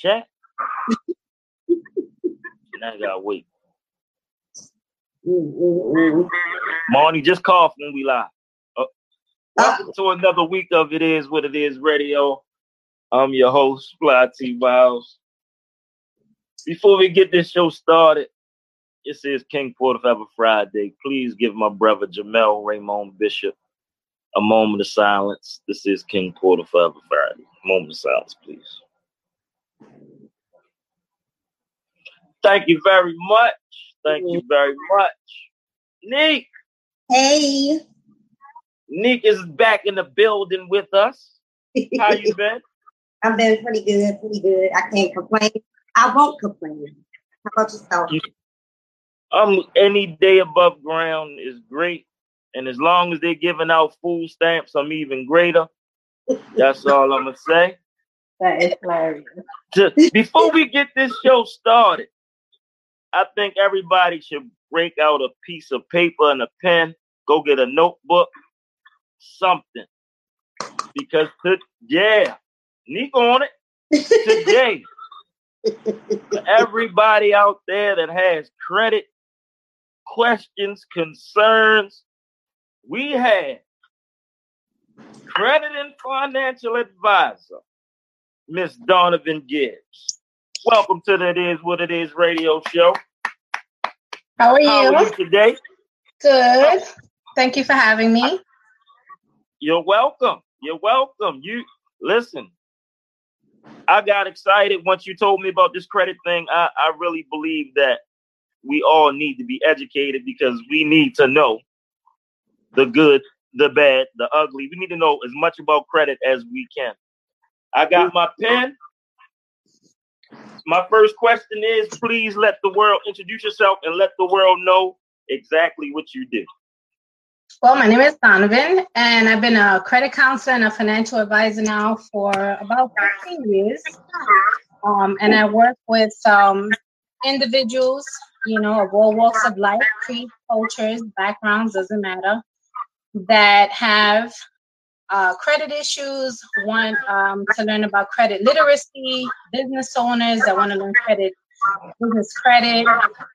chat. and I gotta wait. Mm-mm-mm. Marnie, just cough when we live. Uh, Uh, welcome to another week of It Is What It Is Radio. I'm your host, Fly T Miles. Before we get this show started, this is King Porter Forever Friday. Please give my brother Jamel Raymond Bishop a moment of silence. This is King Porter Forever Friday. Moment of silence, please. Thank you very much. Thank you very much. Neek, Hey. Neek is back in the building with us. How you been? I've been pretty good, pretty good. I can't complain. I won't complain. How about yourself? Um, any day above ground is great, and as long as they're giving out food stamps, I'm even greater. That's all I'm gonna say. That is hilarious. To, before we get this show started, I think everybody should break out a piece of paper and a pen, go get a notebook, something, because to, yeah, Nick on it today. everybody out there that has credit questions, concerns, we have credit and financial advisor, Miss Donovan Gibbs. Welcome to the It Is What It Is radio show. How are How you? are you today? Good. Thank you for having me. You're welcome. You're welcome. You listen. I got excited once you told me about this credit thing. I, I really believe that we all need to be educated because we need to know the good, the bad, the ugly. We need to know as much about credit as we can. I got mm. my pen. My first question is please let the world introduce yourself and let the world know exactly what you do. Well, my name is Donovan, and I've been a credit counselor and a financial advisor now for about 15 years. Um, and I work with um, individuals, you know, of all walks of life, creed, cultures, backgrounds, doesn't matter, that have uh, credit issues, want um, to learn about credit literacy, business owners that want to learn credit, business credit,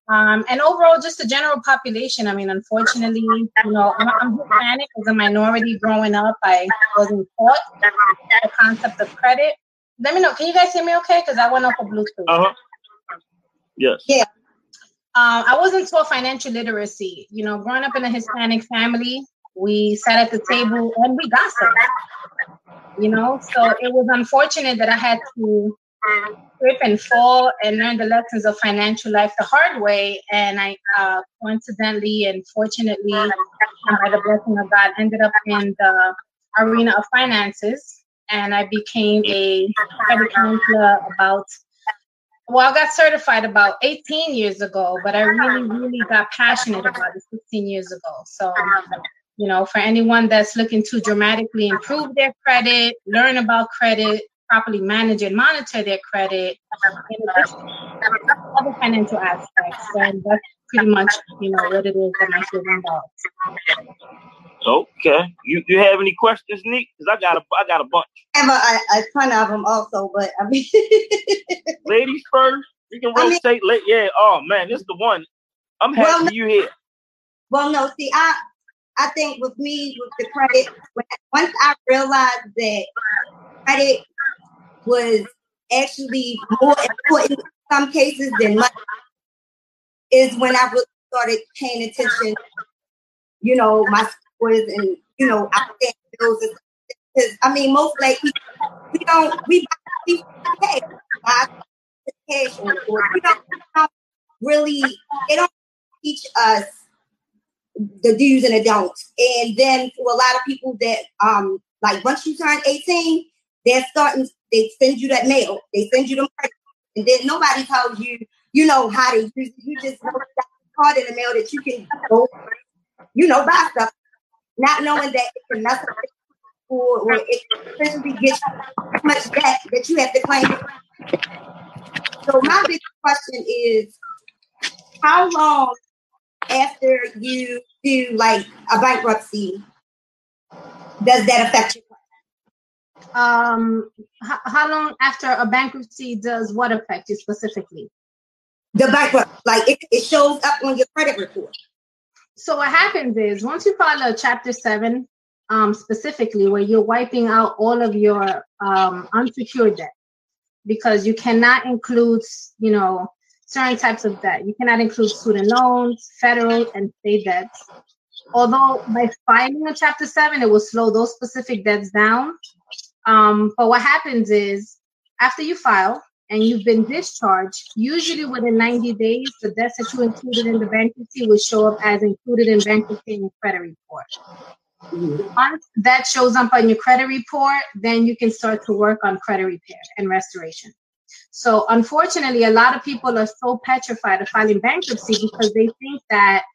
um, and overall just the general population. I mean, unfortunately, you know, I'm, I'm Hispanic as a minority growing up. I wasn't taught the concept of credit. Let me know. Can you guys hear me okay? Because I went off of Bluetooth. Uh huh. Yes. Yeah. Um, I wasn't taught financial literacy. You know, growing up in a Hispanic family, we sat at the table and we gossiped. You know, so it was unfortunate that I had to trip and fall and learn the lessons of financial life the hard way. And I uh, coincidentally and fortunately, by the blessing of God, ended up in the arena of finances. And I became a counselor about well, I got certified about 18 years ago, but I really, really got passionate about it 16 years ago. So, you know, for anyone that's looking to dramatically improve their credit, learn about credit, properly manage and monitor their credit, in addition to other financial aspects, then that's pretty much, you know, what it is that my field involves. Okay. You you have any questions, Nick? Because I got a I got a bunch. I have a, a, a ton of them also, but I mean, Ladies first. You can I mean- rotate. Yeah. Oh man, this is the one. I'm happy Well, you here. well, no, see, I, I think with me, with the credit, once I realized that credit was actually more important in some cases than money, is when I really started paying attention, you know, my scores and, you know, outstanding bills. and Because, I mean, most like we, don't, we buy cash, buy cash, or, or we don't, we don't really, they don't teach us the do's and the don'ts. And then for a lot of people that um like once you turn 18, they're starting they send you that mail. They send you the and then nobody tells you, you know, how to use it. You just know you a card in the mail that you can go, you know, buy stuff, not knowing that it can mess up or, or it essentially gets so much debt that you have to claim. So my big question is how long after you do like a bankruptcy does that affect you? Um, how, how long after a bankruptcy does what affect you specifically? The bankrupt, like it, it shows up on your credit report. So what happens is once you file a Chapter Seven, um, specifically where you're wiping out all of your um, unsecured debt because you cannot include, you know, certain types of debt. You cannot include student loans, federal and state debts. Although by filing a Chapter 7, it will slow those specific debts down. Um, but what happens is after you file and you've been discharged, usually within 90 days, the debts that you included in the bankruptcy will show up as included in bankruptcy your credit report. Once that shows up on your credit report, then you can start to work on credit repair and restoration. So, unfortunately, a lot of people are so petrified of filing bankruptcy because they think that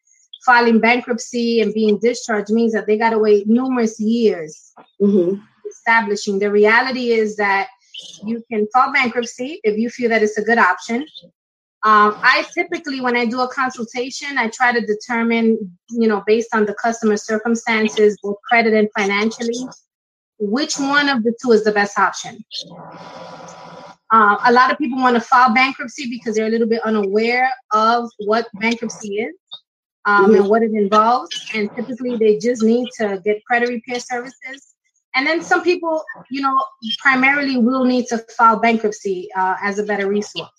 filing bankruptcy and being discharged means that they got to wait numerous years mm-hmm. establishing. The reality is that you can file bankruptcy if you feel that it's a good option. Um, I typically, when I do a consultation, I try to determine, you know, based on the customer circumstances, both credit and financially, which one of the two is the best option. Uh, a lot of people want to file bankruptcy because they're a little bit unaware of what bankruptcy is um, and what it involves. And typically, they just need to get credit repair services. And then some people, you know, primarily will need to file bankruptcy uh, as a better resource.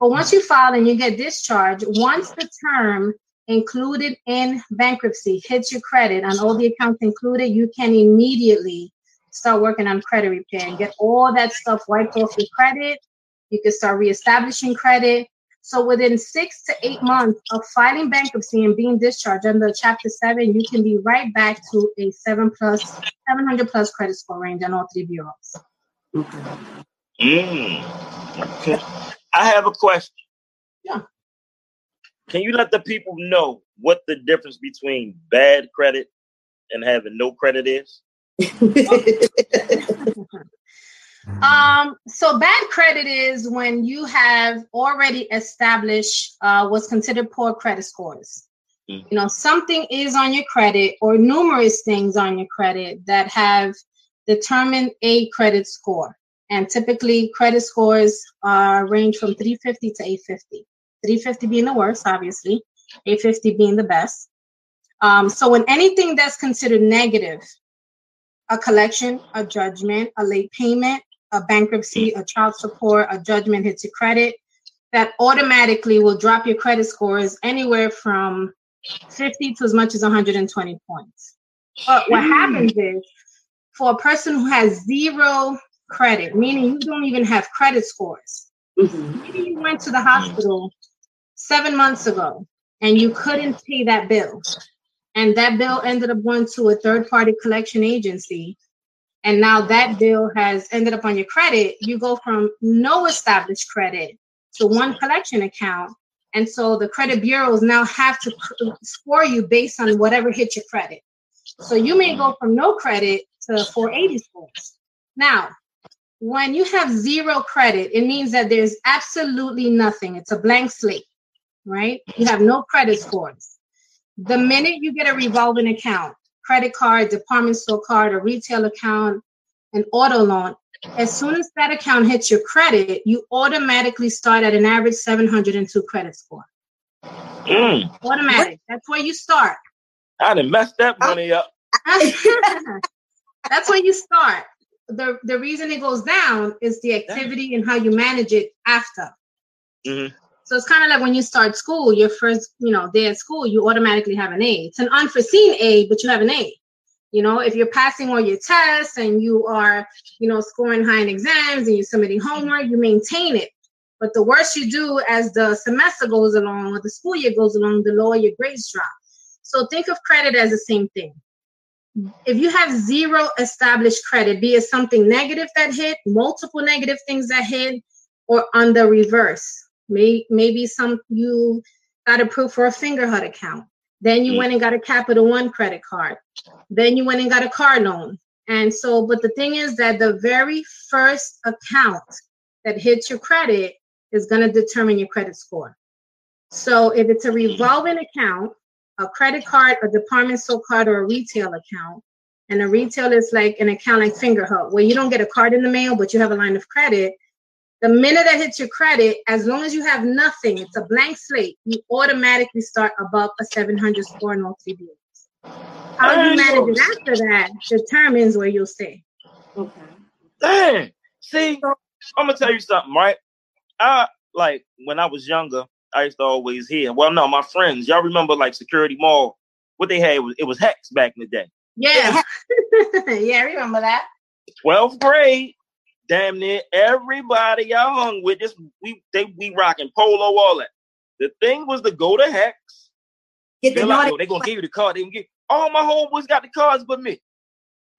But once you file and you get discharged, once the term included in bankruptcy hits your credit and all the accounts included, you can immediately start working on credit repair and get all that stuff wiped off your credit. You can start reestablishing credit. So within six to eight months of filing bankruptcy and being discharged under Chapter Seven, you can be right back to a seven plus, seven hundred plus credit score range on all three bureaus. Okay. Mm. Okay. I have a question. Yeah. Can you let the people know what the difference between bad credit and having no credit is? um, so bad credit is when you have already established uh, what's considered poor credit scores. Mm-hmm. You know, something is on your credit or numerous things on your credit that have determined a credit score. And typically, credit scores uh, range from 350 to 850. 350 being the worst, obviously, 850 being the best. Um, so, when anything that's considered negative, a collection, a judgment, a late payment, a bankruptcy, a child support, a judgment hits your credit, that automatically will drop your credit scores anywhere from 50 to as much as 120 points. But what happens is for a person who has zero credit, meaning you don't even have credit scores. Mm-hmm. Maybe you went to the hospital seven months ago and you couldn't pay that bill. And that bill ended up going to a third party collection agency. And now that bill has ended up on your credit. You go from no established credit to one collection account. And so the credit bureaus now have to score you based on whatever hit your credit. So you may go from no credit to 480 scores. Now, when you have zero credit, it means that there's absolutely nothing. It's a blank slate, right? You have no credit scores. The minute you get a revolving account, credit card, department store card, a retail account, an auto loan, as soon as that account hits your credit, you automatically start at an average 702 credit score. Mm. Automatic. That's where you start. I done messed that money up. That's where you start the the reason it goes down is the activity and how you manage it after. Mm-hmm. So it's kind of like when you start school, your first, you know, day at school, you automatically have an A. It's an unforeseen A, but you have an A. You know, if you're passing all your tests and you are, you know, scoring high in exams and you're submitting homework, you maintain it. But the worse you do as the semester goes along or the school year goes along, the lower your grades drop. So think of credit as the same thing if you have zero established credit, be it something negative that hit, multiple negative things that hit, or on the reverse, may, maybe some you got approved for a Fingerhut account, then you mm. went and got a Capital One credit card, then you went and got a car loan, and so. But the thing is that the very first account that hits your credit is going to determine your credit score. So if it's a revolving account, a credit card, a department store card, or a retail account, and a retail is like an account like Fingerhut, where you don't get a card in the mail, but you have a line of credit. The minute that hits your credit, as long as you have nothing, it's a blank slate, you automatically start above a 700 score in all three deals. How you manage it after that determines where you'll stay. Okay. Dang. See, I'm gonna tell you something, right? I like when I was younger, I used to always hear. Well, no, my friends, y'all remember like Security Mall? What they had was it was Hecht's back in the day. Yeah, yeah, I remember that. 12th grade, damn near everybody y'all hung with this. We they we rocking polo, all that. The thing was to go to Hecht's. Get the like, they gonna give you the card. They gonna give all my homeboys got the cards but me.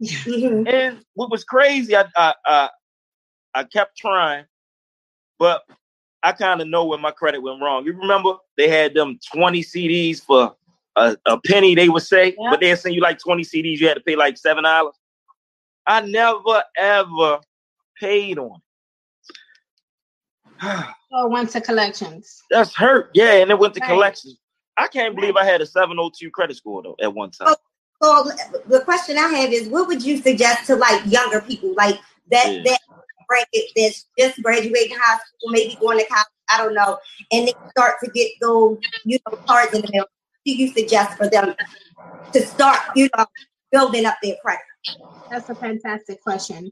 Mm-hmm. and what was crazy, I I I, I kept trying, but I kind of know when my credit went wrong. You remember they had them 20 CDs for a, a penny, they would say, but they'd send you like 20 CDs, you had to pay like seven dollars. I never ever paid on it. oh, went to collections. That's hurt. Yeah, and it went to right. collections. I can't believe I had a 702 credit score though at one time. Oh, so, so the question I have is what would you suggest to like younger people like that yeah. that bracket that's just graduating high school, maybe going to college, I don't know, and they start to get those, you know, cards in the mail. Do you suggest for them to start, you know, building up their credit? That's a fantastic question.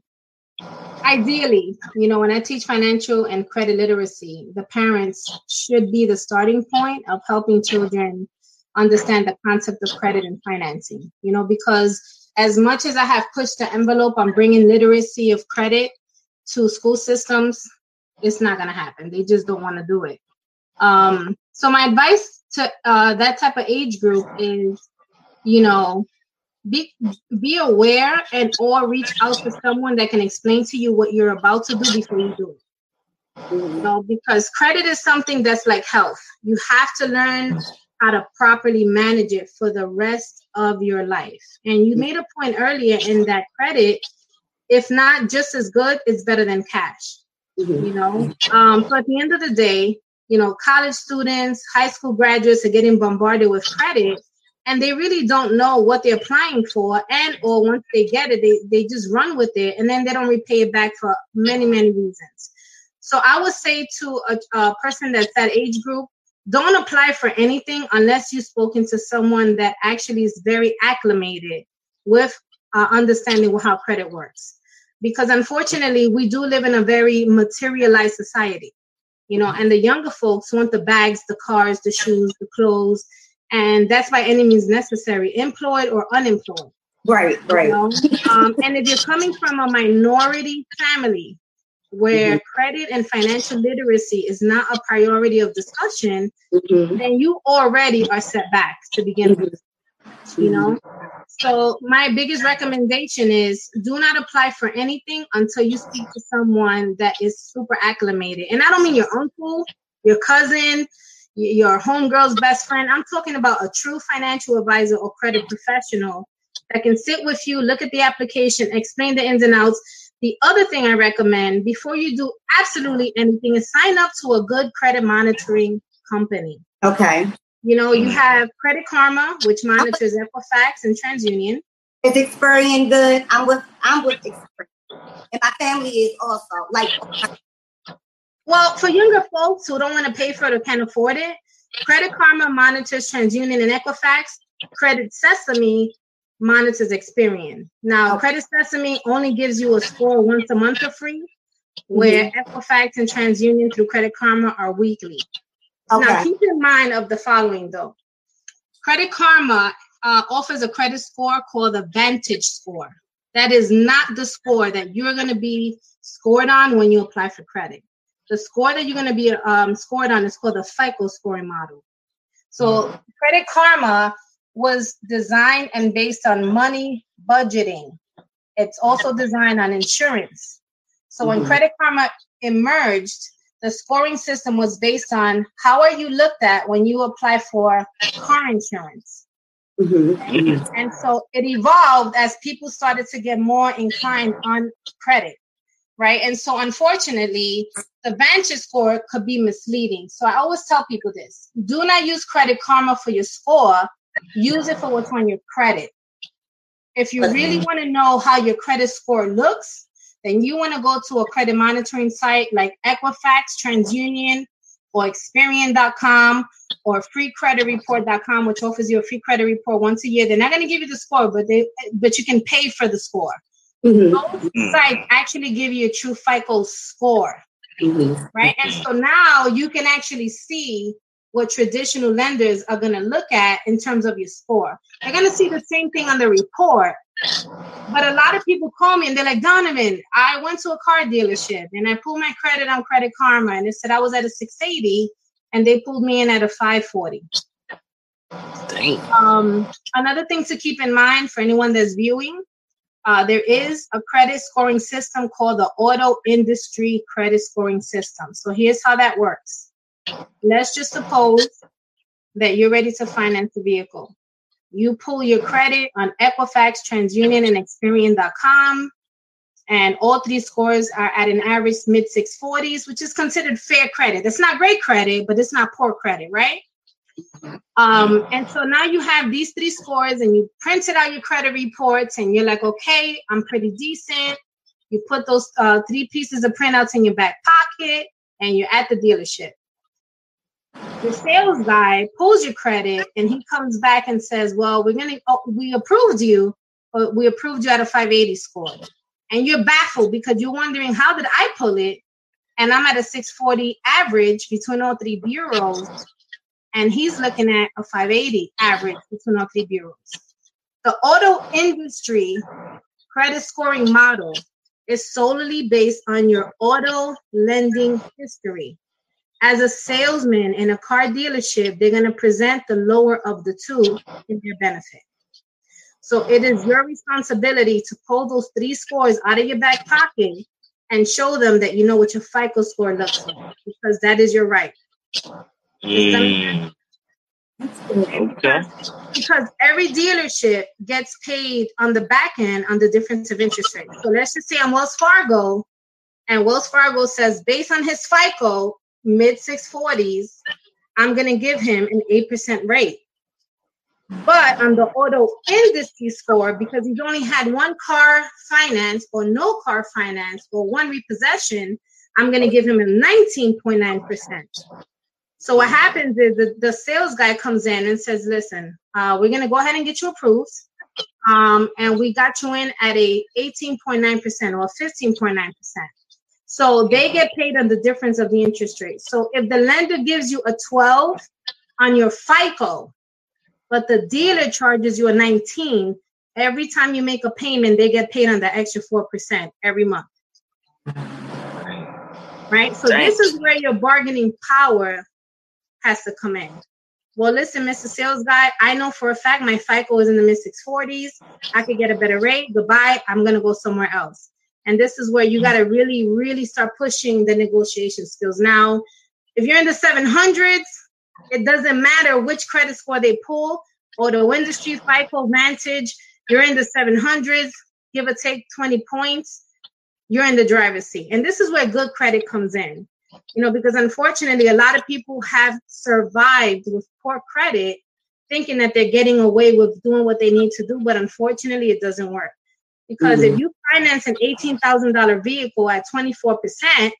Ideally, you know, when I teach financial and credit literacy, the parents should be the starting point of helping children understand the concept of credit and financing. You know, because as much as I have pushed the envelope on bringing literacy of credit to school systems, it's not going to happen. They just don't want to do it. Um, so my advice to uh, that type of age group is, you know, be be aware and or reach out to someone that can explain to you what you're about to do before you do it. You know, because credit is something that's like health. You have to learn how to properly manage it for the rest of your life. And you made a point earlier in that credit, if not just as good, it's better than cash. You know, um, so at the end of the day, you know, college students, high school graduates are getting bombarded with credit and they really don't know what they're applying for and or once they get it they, they just run with it and then they don't repay it back for many many reasons. So i would say to a, a person that's that age group don't apply for anything unless you've spoken to someone that actually is very acclimated with uh, understanding how credit works. Because unfortunately we do live in a very materialized society. You know and the younger folks want the bags the cars the shoes the clothes and that's by any means necessary, employed or unemployed. Right, right. You know? um, and if you're coming from a minority family where mm-hmm. credit and financial literacy is not a priority of discussion, mm-hmm. then you already are set back to begin mm-hmm. with. You know? So my biggest recommendation is do not apply for anything until you speak to someone that is super acclimated. And I don't mean your uncle, your cousin, your homegirl's best friend. I'm talking about a true financial advisor or credit professional that can sit with you, look at the application, explain the ins and outs. The other thing I recommend before you do absolutely anything is sign up to a good credit monitoring company. Okay. You know, you mm. have Credit Karma, which monitors Equifax and TransUnion. Is Experian good? I'm with I'm with Experian. And my family is also like well, for younger folks who don't want to pay for it or can't afford it, Credit Karma monitors TransUnion and Equifax. Credit Sesame monitors Experian. Now. Credit Sesame only gives you a score once a month for free, where mm-hmm. Equifax and TransUnion through Credit Karma are weekly. Okay. Now, keep in mind of the following though. Credit Karma uh, offers a credit score called the Vantage Score. That is not the score that you're going to be scored on when you apply for credit the score that you're going to be um, scored on is called the FICO scoring model. So mm-hmm. Credit Karma was designed and based on money budgeting. It's also designed on insurance. So when mm-hmm. Credit Karma emerged, the scoring system was based on how are you looked at when you apply for car insurance. Mm-hmm. And so it evolved as people started to get more inclined on credit right? And so, unfortunately, the Vantage score could be misleading. So, I always tell people this do not use Credit Karma for your score, use it for what's on your credit. If you really want to know how your credit score looks, then you want to go to a credit monitoring site like Equifax, TransUnion, or Experian.com or freecreditreport.com, which offers you a free credit report once a year. They're not going to give you the score, but they but you can pay for the score. Mm-hmm. Those mm. sites actually give you a true FICO score. Mm-hmm. Right. And so now you can actually see what traditional lenders are going to look at in terms of your score. They're going to see the same thing on the report. But a lot of people call me and they're like, Donovan, I went to a car dealership and I pulled my credit on Credit Karma and it said I was at a 680 and they pulled me in at a 540. Dang. Um, another thing to keep in mind for anyone that's viewing, uh, there is a credit scoring system called the Auto Industry Credit Scoring System. So here's how that works. Let's just suppose that you're ready to finance a vehicle. You pull your credit on Equifax, TransUnion, and Experian.com. And all three scores are at an average mid 640s, which is considered fair credit. It's not great credit, but it's not poor credit, right? Um, and so now you have these three scores and you printed out your credit reports and you're like, okay, I'm pretty decent. You put those uh, three pieces of printouts in your back pocket and you're at the dealership the sales guy pulls your credit and he comes back and says, Well, we're gonna oh, we approved you, but we approved you at a 580 score. And you're baffled because you're wondering how did I pull it? And I'm at a 640 average between all three bureaus. And he's looking at a 580 average between all three bureaus. The auto industry credit scoring model is solely based on your auto lending history as a salesman in a car dealership, they're going to present the lower of the two in their benefit. So it is your responsibility to pull those three scores out of your back pocket and show them that you know what your FICO score looks like because that is your right. Mm. Okay. Because every dealership gets paid on the back end on the difference of interest rate. So let's just say I'm Wells Fargo, and Wells Fargo says based on his FICO, mid 640s, I'm going to give him an 8% rate. But on the auto industry score, because he's only had one car finance or no car finance or one repossession, I'm going to give him a 19.9%. So what happens is the, the sales guy comes in and says, listen, uh, we're going to go ahead and get you approved. Um, and we got you in at a 18.9% or 15.9%. So they get paid on the difference of the interest rate. So if the lender gives you a 12 on your FICO, but the dealer charges you a 19, every time you make a payment, they get paid on the extra 4% every month. Right? So Thanks. this is where your bargaining power has to come in. Well, listen, Mr. Sales Guy, I know for a fact my FICO is in the mid 640s. I could get a better rate. Goodbye. I'm going to go somewhere else. And this is where you got to really, really start pushing the negotiation skills. Now, if you're in the 700s, it doesn't matter which credit score they pull the industry FICO Vantage, you're in the 700s, give or take 20 points, you're in the driver's seat. And this is where good credit comes in. You know, because unfortunately, a lot of people have survived with poor credit thinking that they're getting away with doing what they need to do, but unfortunately, it doesn't work. Because mm-hmm. if you finance an $18,000 vehicle at 24%,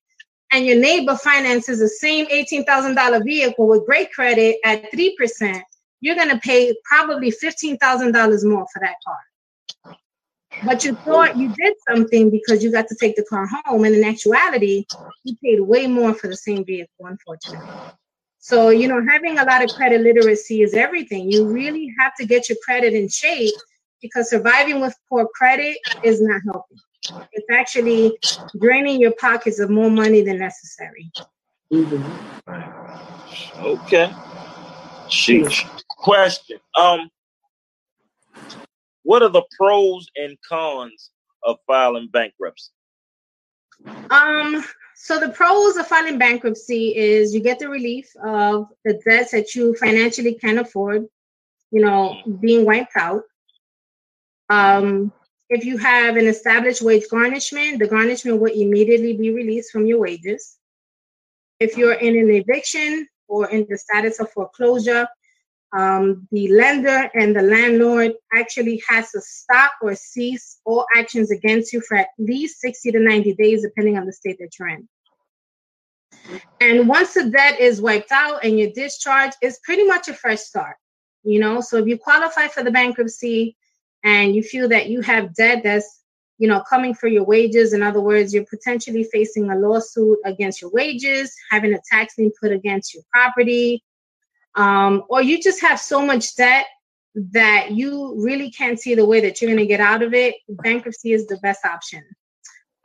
and your neighbor finances the same $18,000 vehicle with great credit at 3%, you're going to pay probably $15,000 more for that car. But you thought you did something because you got to take the car home, and in actuality, you paid way more for the same vehicle, unfortunately. So, you know, having a lot of credit literacy is everything. You really have to get your credit in shape because surviving with poor credit is not healthy. It's actually draining your pockets of more money than necessary. Mm-hmm. Okay. Sheesh. Question. Um, what are the pros and cons of filing bankruptcy? Um, so the pros of filing bankruptcy is you get the relief of the debts that you financially can't afford, you know, being wiped out. Um, if you have an established wage garnishment, the garnishment will immediately be released from your wages. If you're in an eviction or in the status of foreclosure, um, the lender and the landlord actually has to stop or cease all actions against you for at least 60 to 90 days, depending on the state that you're in. And once the debt is wiped out and you're discharged, it's pretty much a fresh start. You know, so if you qualify for the bankruptcy and you feel that you have debt that's you know coming for your wages in other words you're potentially facing a lawsuit against your wages having a tax lien put against your property um, or you just have so much debt that you really can't see the way that you're going to get out of it bankruptcy is the best option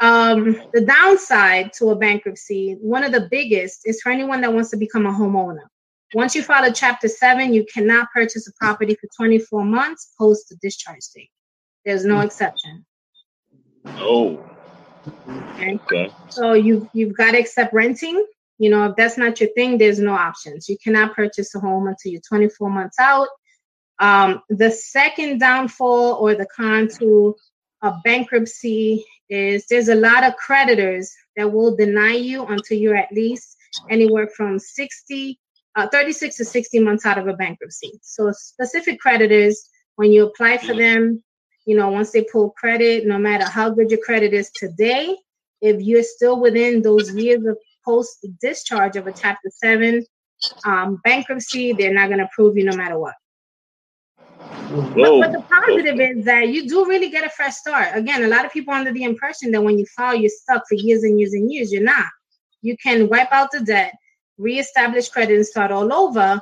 um, the downside to a bankruptcy one of the biggest is for anyone that wants to become a homeowner once you file a chapter 7 you cannot purchase a property for 24 months post the discharge date there's no exception Oh. Okay. okay. So you've you've got to accept renting. You know, if that's not your thing, there's no options. You cannot purchase a home until you're 24 months out. Um, the second downfall or the con to a bankruptcy is there's a lot of creditors that will deny you until you're at least anywhere from 60, uh, 36 to 60 months out of a bankruptcy. So specific creditors, when you apply for them, you know, once they pull credit, no matter how good your credit is today, if you're still within those years of post discharge of a Chapter 7 um, bankruptcy, they're not going to approve you no matter what. But, but, the positive is that you do really get a fresh start. Again, a lot of people under the impression that when you file, you're stuck for years and years and years. You're not. You can wipe out the debt, reestablish credit, and start all over.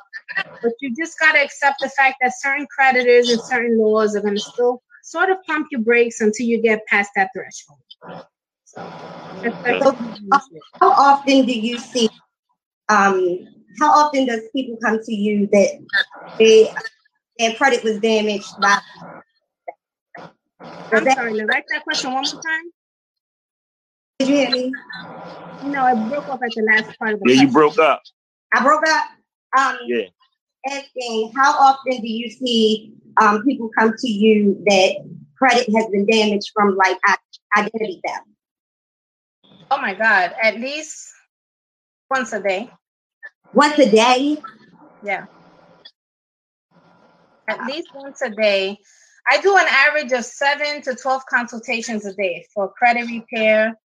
But you just got to accept the fact that certain creditors and certain laws are going to still sort of pump your brakes until you get past that threshold. So, how often do you see? Um, how often does people come to you that they their credit was damaged by? I'm that, sorry. Write that question one more time. Did you hear me? No, I broke up at the last part of the. Yeah, question. you broke up. I broke up. Um, yeah. Asking, how often do you see um, people come to you that credit has been damaged from like identity theft? Oh my God, at least once a day. Once a day? Yeah. At least once a day. I do an average of seven to 12 consultations a day for credit repair.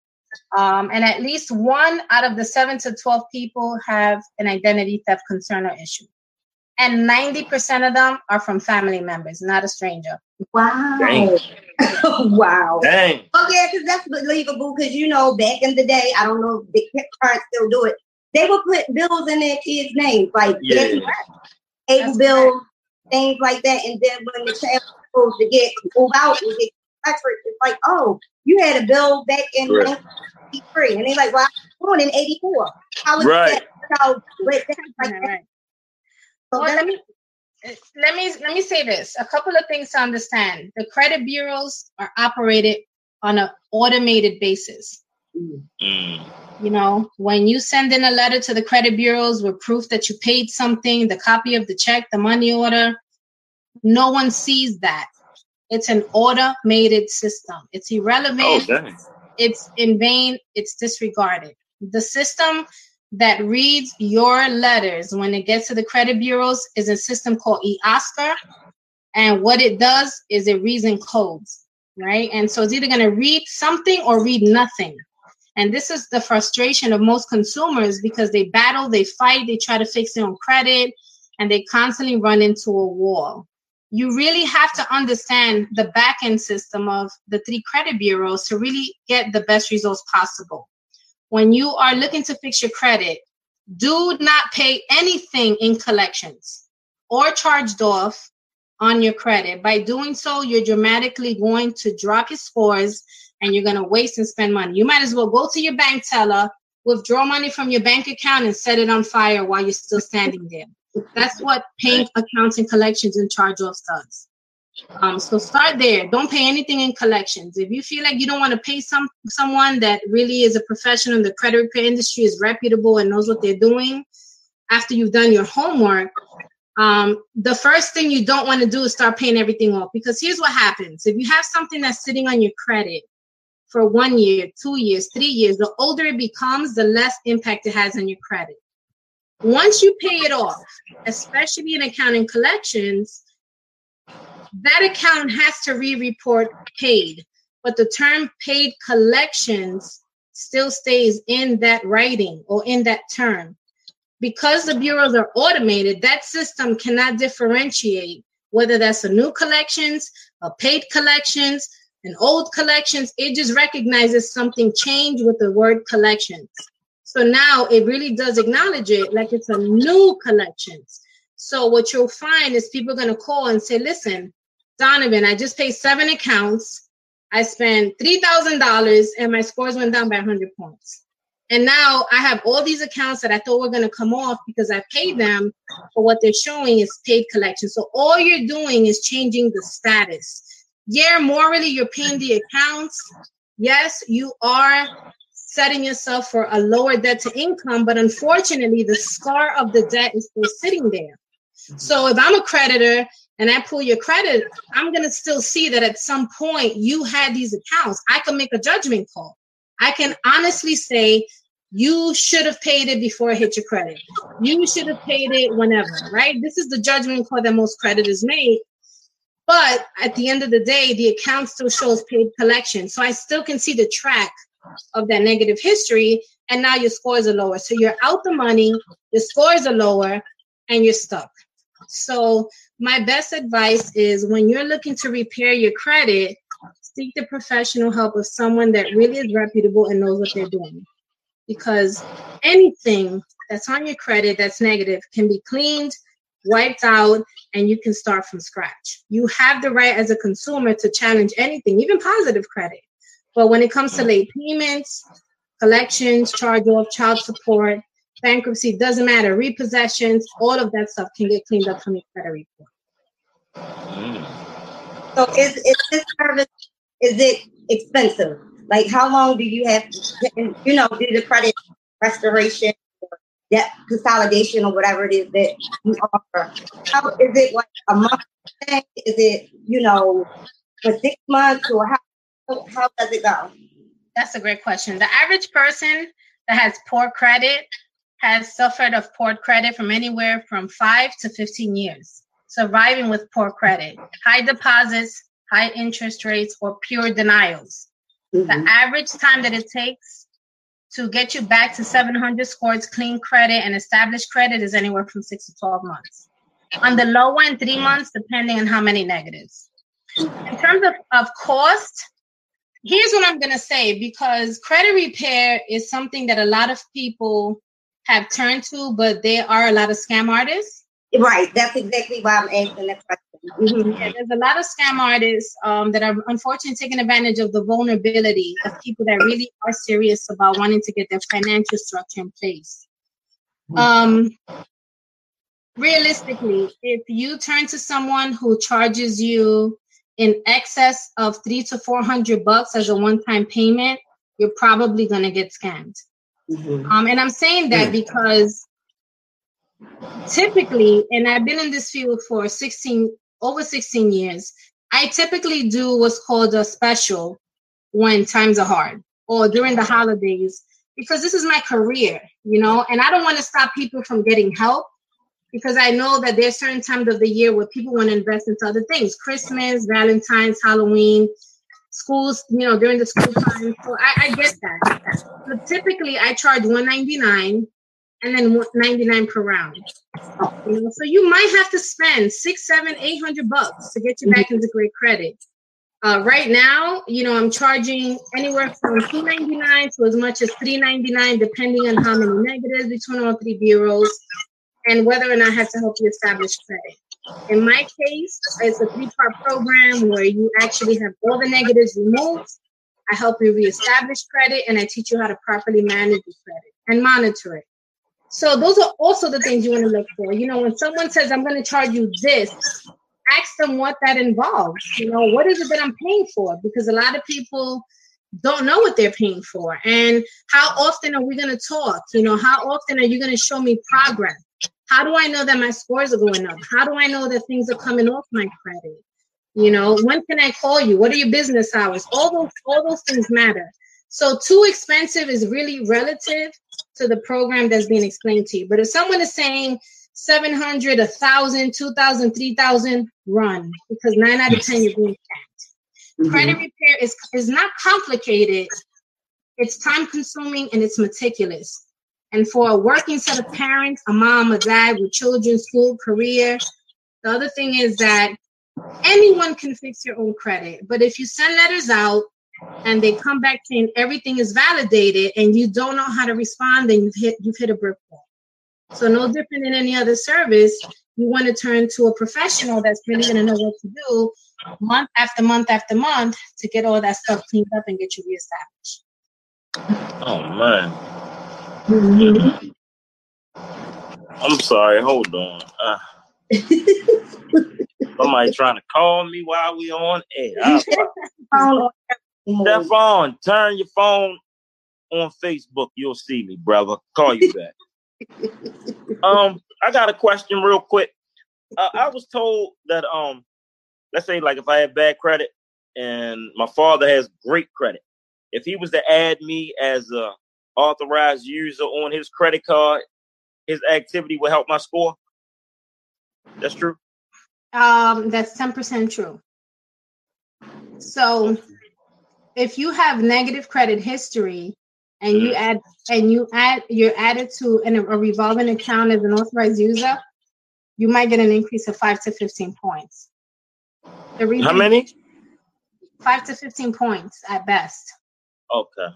Um, and at least one out of the seven to 12 people have an identity theft concern or issue and 90% of them are from family members, not a stranger. Wow. Dang. wow. Dang. Oh, yeah, because that's believable. Because, you know, back in the day, I don't know if the parents still do it, they would put bills in their kids' names, like yeah. able bills, things like that. And then when the child was supposed to get move out and get Oxford, it's like, oh, you had a bill back in right. 1983. And they're like, well, I was born in 84. How was right. that? So, but that's like, right well, let me let me let me say this. A couple of things to understand. The credit bureaus are operated on an automated basis. Mm. You know, when you send in a letter to the credit bureaus with proof that you paid something, the copy of the check, the money order, no one sees that. It's an automated system. It's irrelevant. Oh, it's in vain. It's disregarded. The system that reads your letters when it gets to the credit bureaus is a system called eOscar. And what it does is it reads in codes, right? And so it's either going to read something or read nothing. And this is the frustration of most consumers because they battle, they fight, they try to fix their own credit, and they constantly run into a wall. You really have to understand the back end system of the three credit bureaus to really get the best results possible when you are looking to fix your credit, do not pay anything in collections or charged off on your credit. By doing so, you're dramatically going to drop your scores and you're going to waste and spend money. You might as well go to your bank teller, withdraw money from your bank account, and set it on fire while you're still standing there. That's what paying accounts and collections and charge offs does. Um, so start there. Don't pay anything in collections. If you feel like you don't want to pay some someone that really is a professional in the credit repair industry, is reputable and knows what they're doing, after you've done your homework, um, the first thing you don't want to do is start paying everything off. Because here's what happens: if you have something that's sitting on your credit for one year, two years, three years, the older it becomes, the less impact it has on your credit. Once you pay it off, especially in accounting collections, that account has to re-report paid, but the term paid collections still stays in that writing or in that term. Because the bureaus are automated, that system cannot differentiate whether that's a new collections, a paid collections, an old collections. It just recognizes something changed with the word collections. So now it really does acknowledge it like it's a new collections. So what you'll find is people are going to call and say, listen, Donovan, I just paid seven accounts. I spent $3,000 and my scores went down by 100 points. And now I have all these accounts that I thought were going to come off because I paid them, but what they're showing is paid collection. So all you're doing is changing the status. Yeah, morally, you're paying the accounts. Yes, you are setting yourself for a lower debt to income, but unfortunately, the scar of the debt is still sitting there. So if I'm a creditor and I pull your credit, I'm going to still see that at some point you had these accounts. I can make a judgment call. I can honestly say, you should have paid it before it hit your credit. You should have paid it whenever, right? This is the judgment call that most creditors make. But at the end of the day, the account still shows paid collection. So I still can see the track of that negative history. And now your scores are lower. So you're out the money, your scores are lower, and you're stuck. So my best advice is when you're looking to repair your credit, seek the professional help of someone that really is reputable and knows what they're doing. Because anything that's on your credit that's negative can be cleaned, wiped out, and you can start from scratch. You have the right as a consumer to challenge anything, even positive credit. But when it comes to late payments, collections, charge off, child support, bankruptcy, doesn't matter, repossessions, all of that stuff can get cleaned up from your credit report. Mm. So is, is this service, is it expensive? Like how long do you have to, you know, do the credit restoration or debt consolidation or whatever it is that you offer? How is it like a month thing? Is it, you know, for six months or how how does it go? That's a great question. The average person that has poor credit has suffered of poor credit from anywhere from five to 15 years, surviving with poor credit, high deposits, high interest rates, or pure denials. Mm-hmm. The average time that it takes to get you back to 700 scores, clean credit, and established credit is anywhere from six to 12 months. On the low end, three months, depending on how many negatives. In terms of, of cost, here's what I'm going to say because credit repair is something that a lot of people have turned to, but there are a lot of scam artists. Right. That's exactly why I'm asking that question. Mm-hmm. Yeah, there's a lot of scam artists um, that are unfortunately taking advantage of the vulnerability of people that really are serious about wanting to get their financial structure in place. Mm-hmm. Um, realistically, if you turn to someone who charges you in excess of three to four hundred bucks as a one-time payment, you're probably gonna get scammed. Mm-hmm. Um, and I'm saying that because typically, and I've been in this field for 16 over 16 years, I typically do what's called a special when times are hard or during the holidays because this is my career, you know, and I don't want to stop people from getting help because I know that there's certain times of the year where people want to invest into other things Christmas, Valentine's, Halloween, schools, you know, during the school time. So I, I get that. But typically, I charge 199 and then 99 per round. You know, so you might have to spend six, seven, eight hundred bucks to get you back into great credit. Uh, right now, you know, I'm charging anywhere from 299 to as much as 399, depending on how many negatives between all three bureaus and whether or not I have to help you establish credit. In my case, it's a three-part program where you actually have all the negatives removed. I help you reestablish credit, and I teach you how to properly manage your credit and monitor it. So those are also the things you want to look for. You know, when someone says, "I'm going to charge you this," ask them what that involves. You know, what is it that I'm paying for? Because a lot of people don't know what they're paying for, and how often are we going to talk? You know, how often are you going to show me progress? How do I know that my scores are going up? How do I know that things are coming off my credit? You know, when can I call you? What are your business hours? All those all those things matter. So too expensive is really relative. to the program that's being explained to you. But if someone is saying 700, 1,000, 2,000, 3,000, run because nine out of 10 you're being scammed. Mm-hmm. Credit repair is, is not complicated, it's time consuming and it's meticulous. And for a working set of parents, a mom, a dad with children, school, career, the other thing is that anyone can fix your own credit. But if you send letters out and they come back saying everything is validated and you don't know how to respond, then you've hit you've hit a brick wall. So no different than any other service, you want to turn to a professional that's really going to know what to do month after month after month to get all that stuff cleaned up and get you reestablished. Oh man. I'm sorry. Hold on. Uh, somebody trying to call me while we on air. Stefan, turn your phone on Facebook. You'll see me, brother. Call you back. um, I got a question real quick. Uh, I was told that um, let's say like if I have bad credit and my father has great credit, if he was to add me as a authorized user on his credit card, his activity will help my score. That's true. Um, that's ten percent true. So, if you have negative credit history, and you add and you add you're added to an, a revolving account as an authorized user, you might get an increase of five to fifteen points. The reason How many? Five to fifteen points at best. Okay.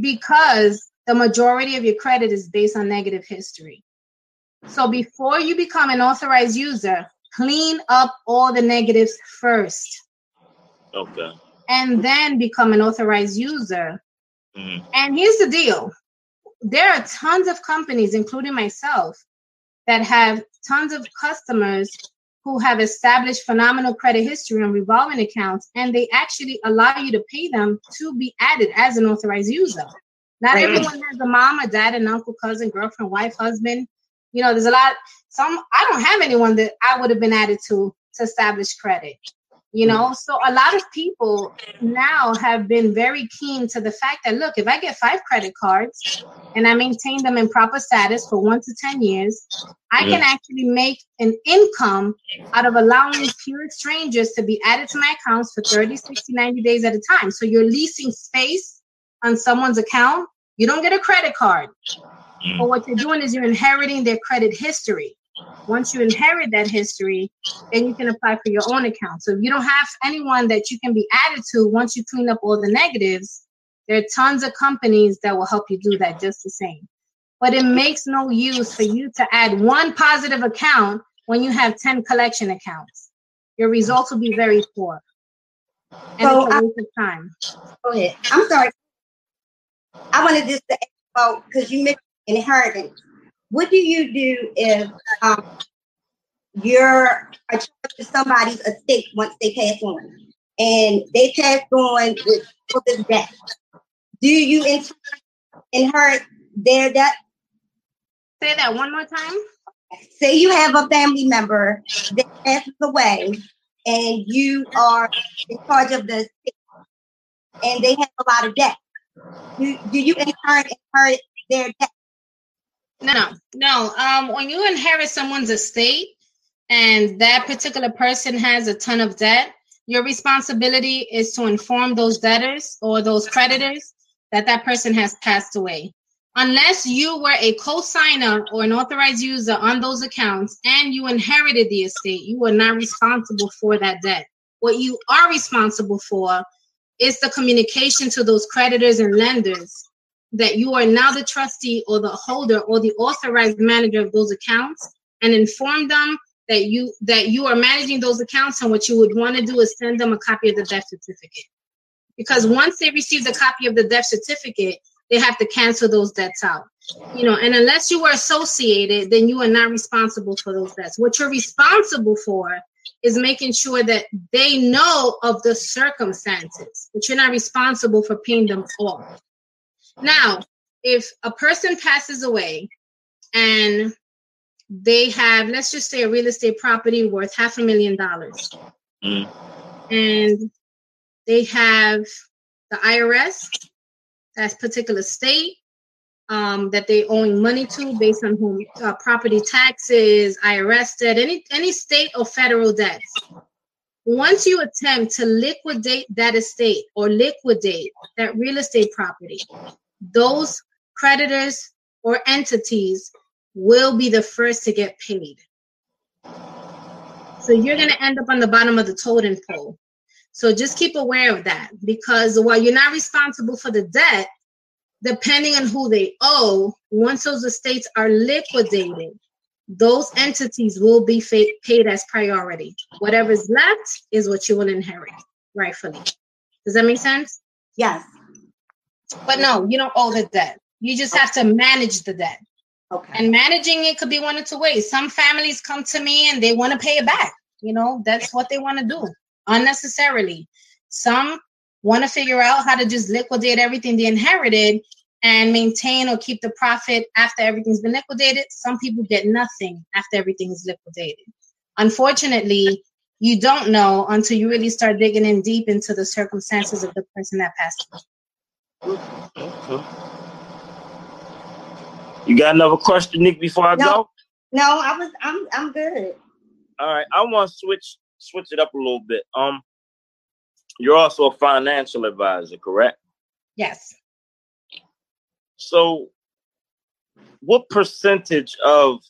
Because the majority of your credit is based on negative history. So before you become an authorized user, clean up all the negatives first. Okay. And then become an authorized user Mm-hmm. And here's the deal there are tons of companies, including myself, that have tons of customers who have established phenomenal credit history on revolving accounts, and they actually allow you to pay them to be added as an authorized user. Not everyone has a mom, a dad, an uncle, cousin, girlfriend, wife, husband. You know, there's a lot. Some I don't have anyone that I would have been added to to establish credit you know mm. so a lot of people now have been very keen to the fact that look if i get five credit cards and i maintain them in proper status for one to ten years i mm. can actually make an income out of allowing pure strangers to be added to my accounts for 30 60 90 days at a time so you're leasing space on someone's account you don't get a credit card mm. but what you're doing is you're inheriting their credit history once you inherit that history, then you can apply for your own account. So if you don't have anyone that you can be added to once you clean up all the negatives, there are tons of companies that will help you do that just the same. But it makes no use for you to add one positive account when you have 10 collection accounts. Your results will be very poor. And so it's a waste I, of time. Go ahead. I'm sorry. I wanted just to ask about because you mentioned inheritance what do you do if um, you're a charge to somebody's estate once they pass on, and they pass on with all this debt? Do you inherit their debt? Say that one more time. Say you have a family member that passes away, and you are in charge of the estate, and they have a lot of debt. Do, do you inherit, inherit their debt? No, no. Um, when you inherit someone's estate and that particular person has a ton of debt, your responsibility is to inform those debtors or those creditors that that person has passed away. Unless you were a co-signer or an authorized user on those accounts and you inherited the estate, you are not responsible for that debt. What you are responsible for is the communication to those creditors and lenders that you are now the trustee or the holder or the authorized manager of those accounts and inform them that you that you are managing those accounts and what you would want to do is send them a copy of the death certificate. Because once they receive the copy of the death certificate they have to cancel those debts out. You know and unless you are associated then you are not responsible for those debts. What you're responsible for is making sure that they know of the circumstances but you're not responsible for paying them off now, if a person passes away and they have, let's just say, a real estate property worth half a million dollars, mm. and they have the IRS, that particular state, um, that they owing money to based on home uh, property taxes, IRS debt, any any state or federal debts. Once you attempt to liquidate that estate or liquidate that real estate property, those creditors or entities will be the first to get paid. So you're going to end up on the bottom of the totem pole. So just keep aware of that because while you're not responsible for the debt, depending on who they owe, once those estates are liquidated, those entities will be fa- paid as priority. Whatever's left is what you will inherit rightfully. Does that make sense? Yes. But no, you don't owe the debt. You just have to manage the debt. Okay. And managing it could be one of two ways. Some families come to me and they want to pay it back. You know, that's what they want to do unnecessarily. Some want to figure out how to just liquidate everything they inherited and maintain or keep the profit after everything's been liquidated. Some people get nothing after everything is liquidated. Unfortunately, you don't know until you really start digging in deep into the circumstances of the person that passed away. You got another question, Nick, before I No. go? No, I was I'm I'm good. All right, I want to switch switch it up a little bit. Um, you're also a financial advisor, correct? Yes. So, what percentage of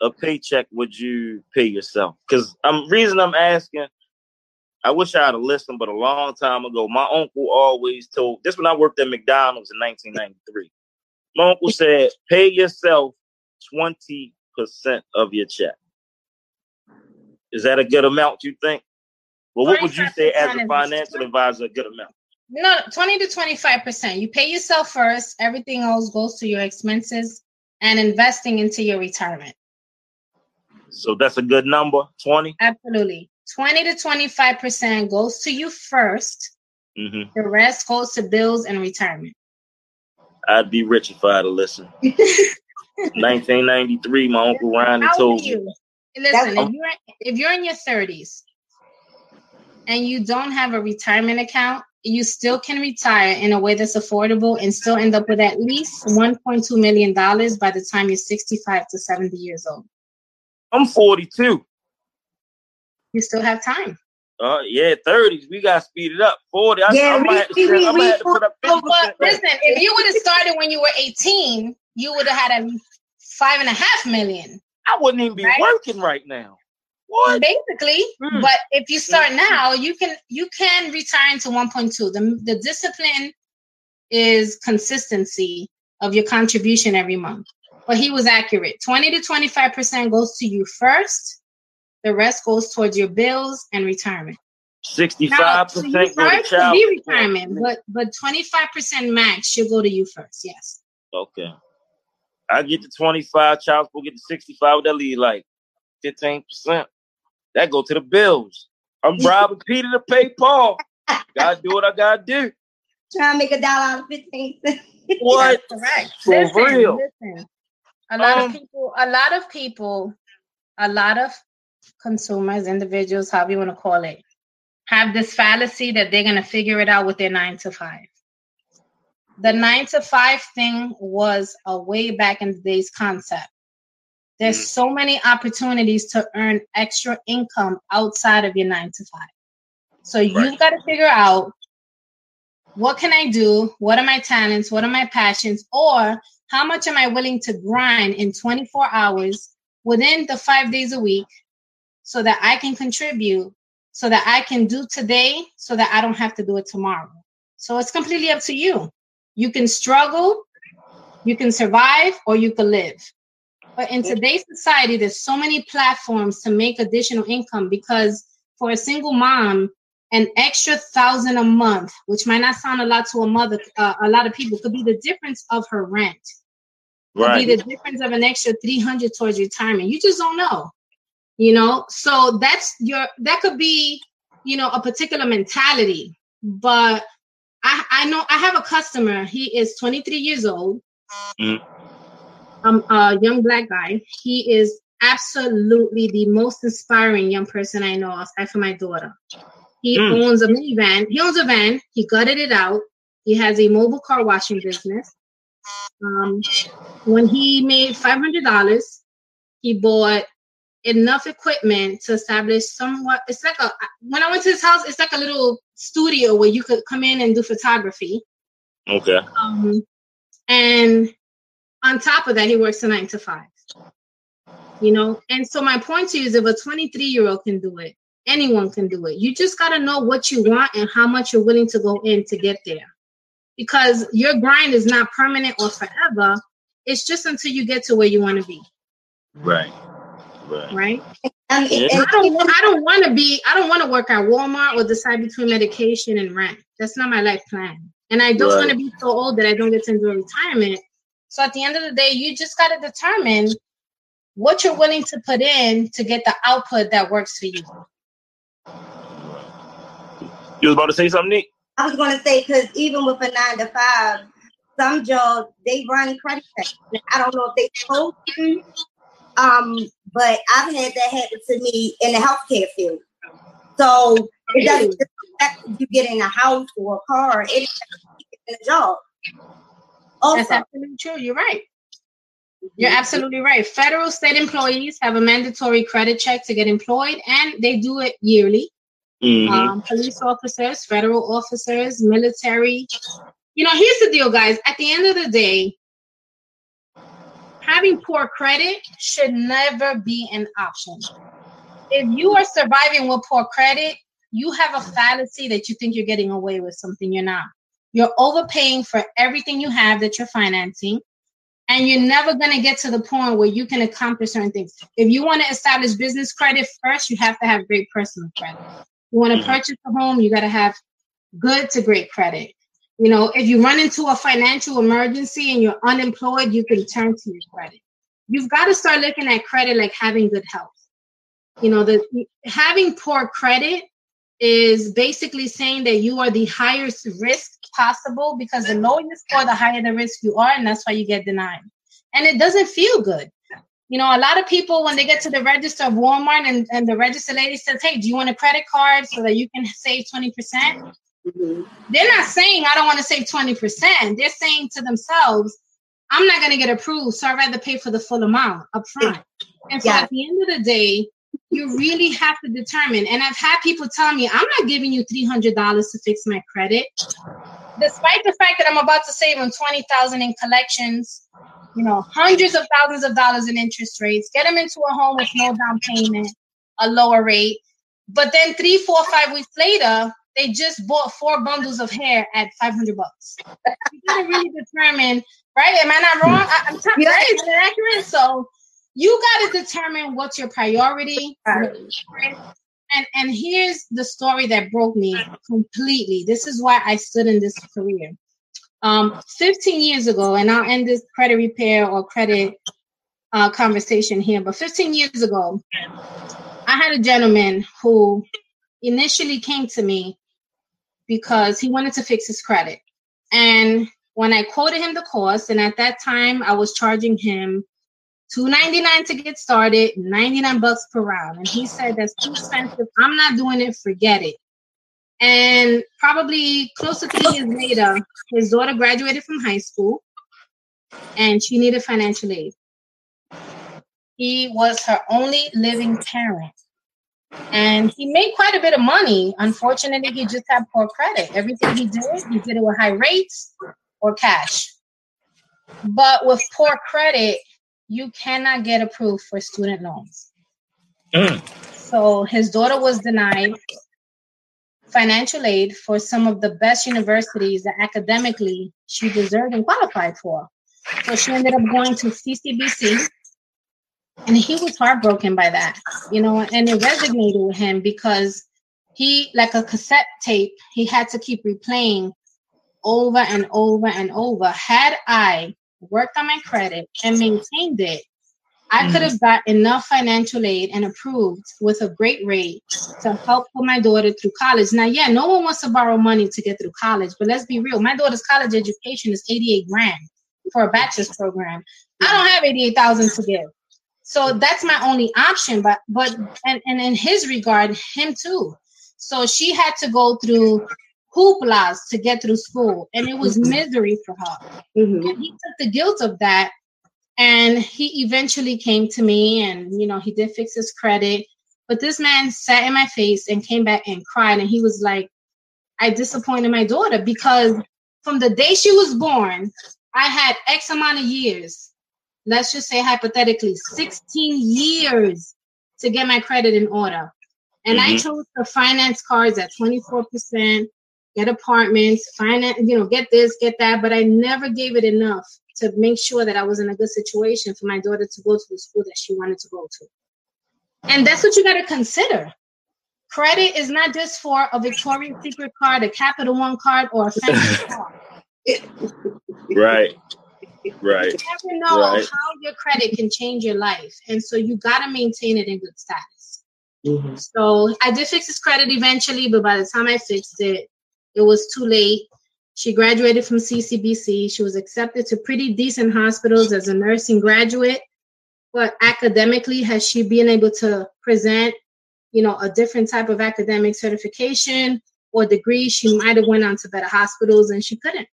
a paycheck would you pay yourself? Because I'm reason I'm asking. I wish I had listened, but a long time ago, my uncle always told this when I worked at McDonald's in 1993. My uncle said, "Pay yourself twenty percent of your check." Is that a good amount? You think? Well, what would you say as a financial advisor? A good amount? No, 20 to 25%. You pay yourself first, everything else goes to your expenses and investing into your retirement. So that's a good number. Twenty. Absolutely. 20 to 25% goes to you first. Mm-hmm. The rest goes to bills and retirement. I'd be rich if I had to listen. 1993, my uncle Ronnie told old me. you? Listen, if you're if you're in your 30s and you don't have a retirement account, you still can retire in a way that's affordable and still end up with at least 1.2 million dollars by the time you're 65 to 70 years old. I'm 42. You still have time. Uh, yeah, 30s. We got to speed it up. 40. I, Yeah, I might have to, we- spend- I we- might have to put up 50%. Listen, if you would have started when you were 18, you would have had at least five and a half million, I wouldn't even be Right? working right now. What? basically. Hmm. But if you start now, you can you can retire into 1.2. The the discipline is consistency of your contribution every month. But he was accurate. 20 to 25 percent goes to you first. The rest goes towards your bills and retirement. 65% to you go to child. be retirement, but but 25 percent max should go to you first. Yes. Okay. I get the 25, child support get the 65. What that leave like 15%. That go to the bills. I'm bribing Peter to pay Paul. Gotta do what I gotta do. Trying to make a dollar out of fifteen cents. What? That's correct. For listen, real. listen. A lot Um, of people, a lot of people, a lot of consumers, individuals, however you want to call it, have this fallacy that they're gonna figure it out with their nine to five. The nine to five thing was a way back in the days concept. There's Mhm. so many opportunities to earn extra income outside of your nine to five. So Right. you've got to figure out what can I do? What are my talents? What are my passions? Or how much am I willing to grind in 24 hours within the five days a week so that I can contribute, so that I can do today, so that I don't have to do it tomorrow? So it's completely up to you. You can struggle, you can survive, or you can live. But in today's society, there's so many platforms to make additional income because for a single mom, an extra thousand a month, which might not sound a lot to a mother, uh, a lot of people, could be the difference of her rent. Could Right. be the difference of an extra 300 towards retirement. You just don't know. You know, so that's your, that could be, you know, a particular mentality. But I, I know I have a customer. He is 23 years old. Mhm. Um, a young black guy. He is absolutely the most inspiring young person I know, aside from my daughter. He Mm. owns a minivan. He owns a van. He gutted it out. He has a mobile car washing business. Um, when he made five hundred dollars, he bought enough equipment to establish somewhat. It's like a when I went to his house, it's like a little studio where you could come in and do photography. Okay. Um, and on top of that, he works a nine to five. You know, and so my point to you is if a 23 year old can do it, anyone can do it. You just got to know what you want and how much you're willing to go in to get there. Because your grind is not permanent or forever. It's just until you get to where you want to be. Right. Right. Right. Yeah. and- I don't. I don't want to be. I don't want to work at Walmart or decide between medication and rent. That's not my life plan. And I don't Right. want to be so old that I don't get to enjoy retirement. So at the end of the day, you just got to determine what you're willing to put in to get the output that works for you. You was about to say something, Nick? I was going to say because even with a nine to five, some jobs they run credit checks. I don't know if they told you, um, but I've had that happen to me in the healthcare field. So it doesn't just affect if you get in a house or a car; it affects you in a job. That's absolutely true. You're right. You're absolutely right. Federal state employees have a mandatory credit check to get employed, and they do it yearly. Mm-hmm. um, police officers, federal officers, military. You know, here's the deal, guys. At the end of the day, having poor credit should never be an option. If you are surviving with poor credit, you have a fallacy that you think you're getting away with something you're not. You're overpaying for everything you have that you're financing, and you're never going to get to the point where you can accomplish certain things. If you want to establish business credit first, you have to have great personal credit. You want to Mhm. purchase a home, you got to have good to great credit. You know, if you run into a financial emergency and you're unemployed, you can turn to your credit. You've got to start looking at credit like having good health. You know, the having poor credit is basically saying that you are the highest risk possible because the lower you score, the higher the risk you are, and that's why you get denied. And it doesn't feel good. You know, a lot of people when they get to the register of Walmart and, and the register lady says, Hey, do you want a credit card so that you can save 20%? Mhm. They're not saying I don't want to save 20%. They're saying to themselves, I'm not going to get approved, so I'd rather pay for the full amount up front. And so Yeah. at the end of the day, you really have to determine. And I've had people tell me, I'm not giving you $300 to fix my credit. Despite the fact that I'm about to save them 20000 in collections, you know, hundreds of thousands of dollars in interest rates, get them into a home with no down payment, a lower rate. But then three, four, five weeks later, they just bought four bundles of hair at 500 bucks. You gotta really determine, right? Am I not wrong? I, am telling Yeah. right? Accurate? So you gotta determine what's your priority. And and here's the story that broke me completely. This is why I stood in this career. Um, 15 years ago, and I'll end this credit repair or credit uh, conversation here. But 15 years ago, I had a gentleman who initially came to me because he wanted to fix his credit. And when I quoted him the cost, and at that time I was charging him two ninety nine to get started, ninety nine bucks per round, and he said that's too expensive. I'm not doing it. Forget it. And probably close to three years later, his daughter graduated from high school, and she needed financial aid. He was her only living parent. And he made quite a bit of money. Unfortunately, he just had poor credit. Everything he did, he did it with high rates or cash. But with poor credit, you cannot get approved for student loans. Mm. So his daughter was denied financial aid for some of the best universities that academically she deserved and qualified for. So she ended up going to CCBC, and he was heartbroken by that, you know, and it resonated with him because he, like a cassette tape, he had to keep replaying over and over and over. Had I worked on my credit and maintained it, I could mm-hmm. have got enough financial aid and approved with a great rate to help put my daughter through college. Now, yeah, no one wants to borrow money to get through college, but let's be real. My daughter's college education is 88 grand for a bachelor's program. I don't have 88,000 to give. So that's my only option. But but and, and in his regard, him too. So she had to go through hooplas to get through school, and it was mm-hmm. misery for her. Mm-hmm. And he took the guilt of that, and he eventually came to me, and you know he did fix his credit. But this man sat in my face and came back and cried, and he was like, "I disappointed my daughter because from the day she was born, I had X amount of years. Let's just say hypothetically, 16 years to get my credit in order. And mm-hmm. I chose the finance cards at 24%, get apartments, finance, you know, get this, get that, but I never gave it enough to make sure that I was in a good situation for my daughter to go to the school that she wanted to go to. And that's what you got to consider. Credit is not just for a Victoria's Secret card, a Capital One card, or a fancy card. right. Right. You never know right. how your credit can change your life. And so you got to maintain it in good status. Mm-hmm. So I did fix his credit eventually, but by the time I fixed it, it was too late. She graduated from CCBC. She was accepted to pretty decent hospitals as a nursing graduate. But academically, has she been able to present, you know, a different type of academic certification or degree? She might have went on to better hospitals, and she couldn't.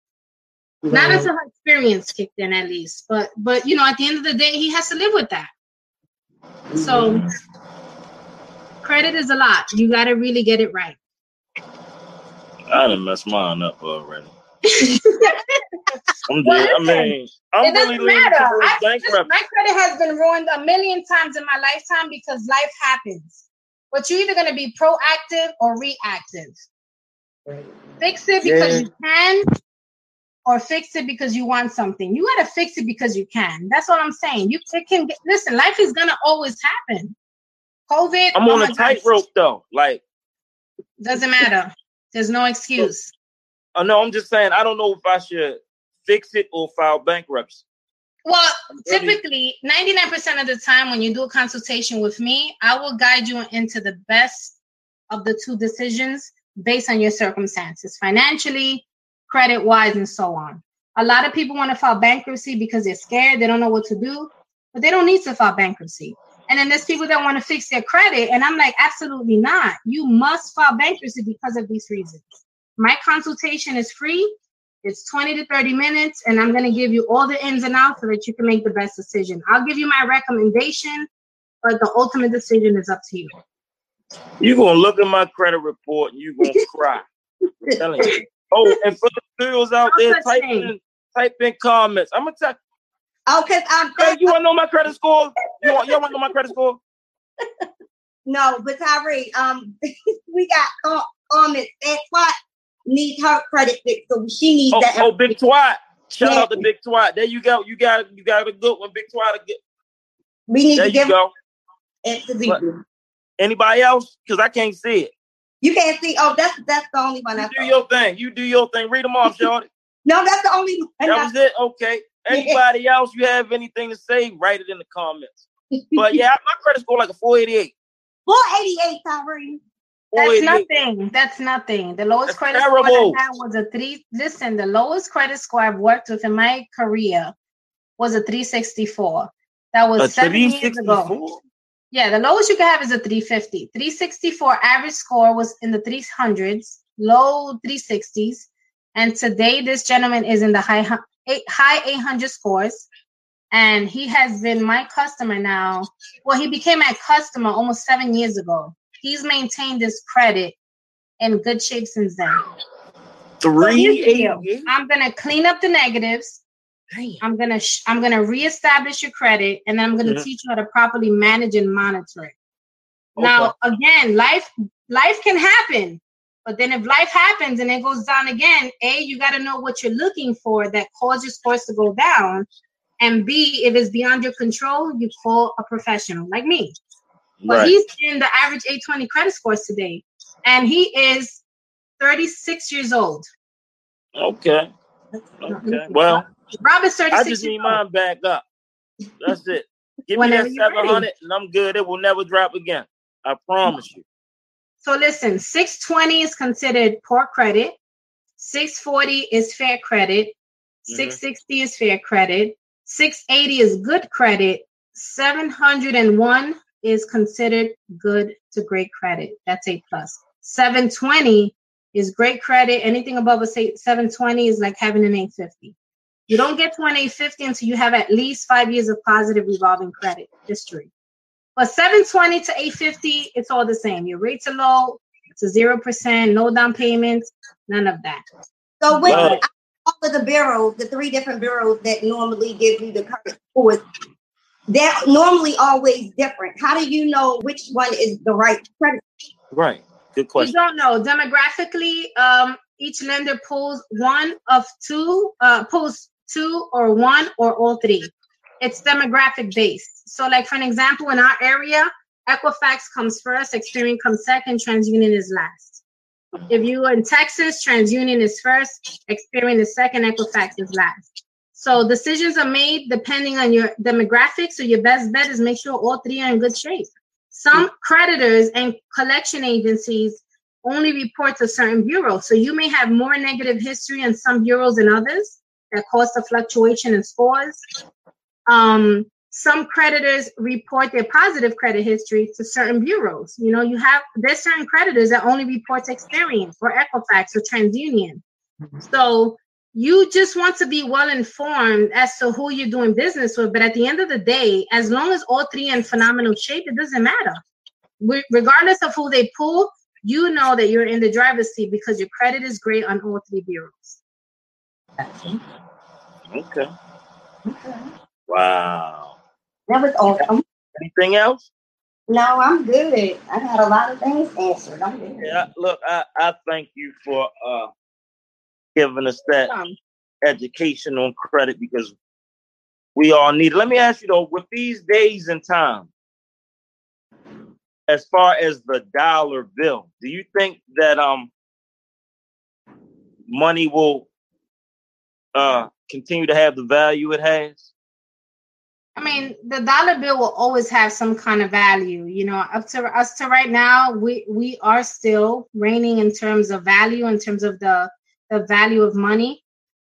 Right. Not until her experience kicked in, at least. But but you know, at the end of the day, he has to live with that. So mm-hmm. credit is a lot. You got to really get it right. I done messed mine up already. I'm well, I mean, I'm it really doesn't matter. I, just, my credit has been ruined a million times in my lifetime because life happens. But you're either going to be proactive or reactive. Right. Fix it because yeah. you can, or fix it because you want something. You got to fix it because you can. That's what I'm saying. You can get, listen. Life is going to always happen. COVID. I'm on oh a tightrope though. Like doesn't matter. There's no excuse. Oh no, I'm just saying I don't know if I should fix it or file bankruptcy. Well, typically, 99% of the time when you do a consultation with me, I will guide you into the best of the two decisions based on your circumstances, financially, credit wise, and so on. A lot of people want to file bankruptcy because they're scared, they don't know what to do, but they don't need to file bankruptcy. And then there's people that want to fix their credit. And I'm like, absolutely not. You must file bankruptcy because of these reasons. My consultation is free. It's 20 to 30 minutes, and I'm going to give you all the ins and outs so that you can make the best decision. I'll give you my recommendation, but the ultimate decision is up to you. You're going to look at my credit report and you're going to cry. I'm telling you. Oh, and for the girls out there, type in, type in comments. I'm going to tell Oh, cause I'm. Hey, you want to know my credit score? You want? You want to know my credit score? no, but Tyree, um, we got comments. That twat needs her credit fix, so she needs oh, that. Oh, big twat! Shout yeah. out to Big Twat. There you go. You got you got a good one, Big Twat. We need there to give go. It Anybody else? Because I can't see it. You can't see. Oh, that's that's the only one. You I do your thing. You do your thing. Read them off, Shorty. no, that's the only one. That was it. Okay. Anybody else, you have anything to say, write it in the comments. But yeah, my credit score like a 488. 488, Tyree. That's nothing. That's nothing. The lowest That's credit terrible. score I had was a three. Listen, the lowest credit score I've worked with in my career was a 364. That was a seven years ago. Yeah, the lowest you can have is a 350. 364 average score was in the 300s, low 360s. And today, this gentleman is in the high eight, high 800 scores. And he has been my customer now. Well, he became my customer almost seven years ago. He's maintained his credit in good shape since then. Three. So I'm gonna clean up the negatives. Damn. I'm gonna sh- I'm gonna reestablish your credit, and then I'm gonna mm-hmm. teach you how to properly manage and monitor it. Okay. Now, again, life life can happen. But then if life happens and it goes down again, A, you got to know what you're looking for that causes scores to go down. And B, if it's beyond your control, you call a professional like me. But right. he's in the average 820 credit scores today. And he is 36 years old. Okay. Okay. Well, Rob is 36 I just need mine back up. That's it. Give me that 700 and I'm good. It will never drop again. I promise you. So listen, 620 is considered poor credit. 640 is fair credit. Mm-hmm. 660 is fair credit. 680 is good credit. 701 is considered good to great credit. That's A plus. 720 is great credit. Anything above a 720 is like having an 850. You don't get to an 850 until you have at least five years of positive revolving credit history. But 720 to 850, it's all the same. Your rates are low, it's a zero percent, no down payments, none of that. So with all of the bureaus, the three different bureaus that normally give you the current scores, they're normally always different. How do you know which one is the right credit? Right. Good question. We don't know. Demographically, um, each lender pulls one of two, uh, pulls two or one or all three. It's demographic based. So, like for an example, in our area, Equifax comes first, Experian comes second, TransUnion is last. If you're in Texas, TransUnion is first, Experian is second, Equifax is last. So decisions are made depending on your demographics. So your best bet is make sure all three are in good shape. Some creditors and collection agencies only report to certain bureaus. So you may have more negative history in some bureaus than others that cause the fluctuation in scores. Um, some creditors report their positive credit history to certain bureaus. You know, you have there's certain creditors that only report to Experian or Equifax or TransUnion. Mm-hmm. So you just want to be well informed as to who you're doing business with. But at the end of the day, as long as all three in phenomenal shape, it doesn't matter. regardless of who they pull, you know that you're in the driver's seat because your credit is great on all three bureaus. Okay. Okay. Wow. That was awesome. Anything else? No, I'm good. I had a lot of things answered. I'm good. Yeah, look, I, I thank you for uh giving us that education on credit because we all need it. Let me ask you though, with these days and time, as far as the dollar bill, do you think that um money will uh continue to have the value it has? I mean, the dollar bill will always have some kind of value. You know, up to us to right now, we we are still reigning in terms of value, in terms of the the value of money.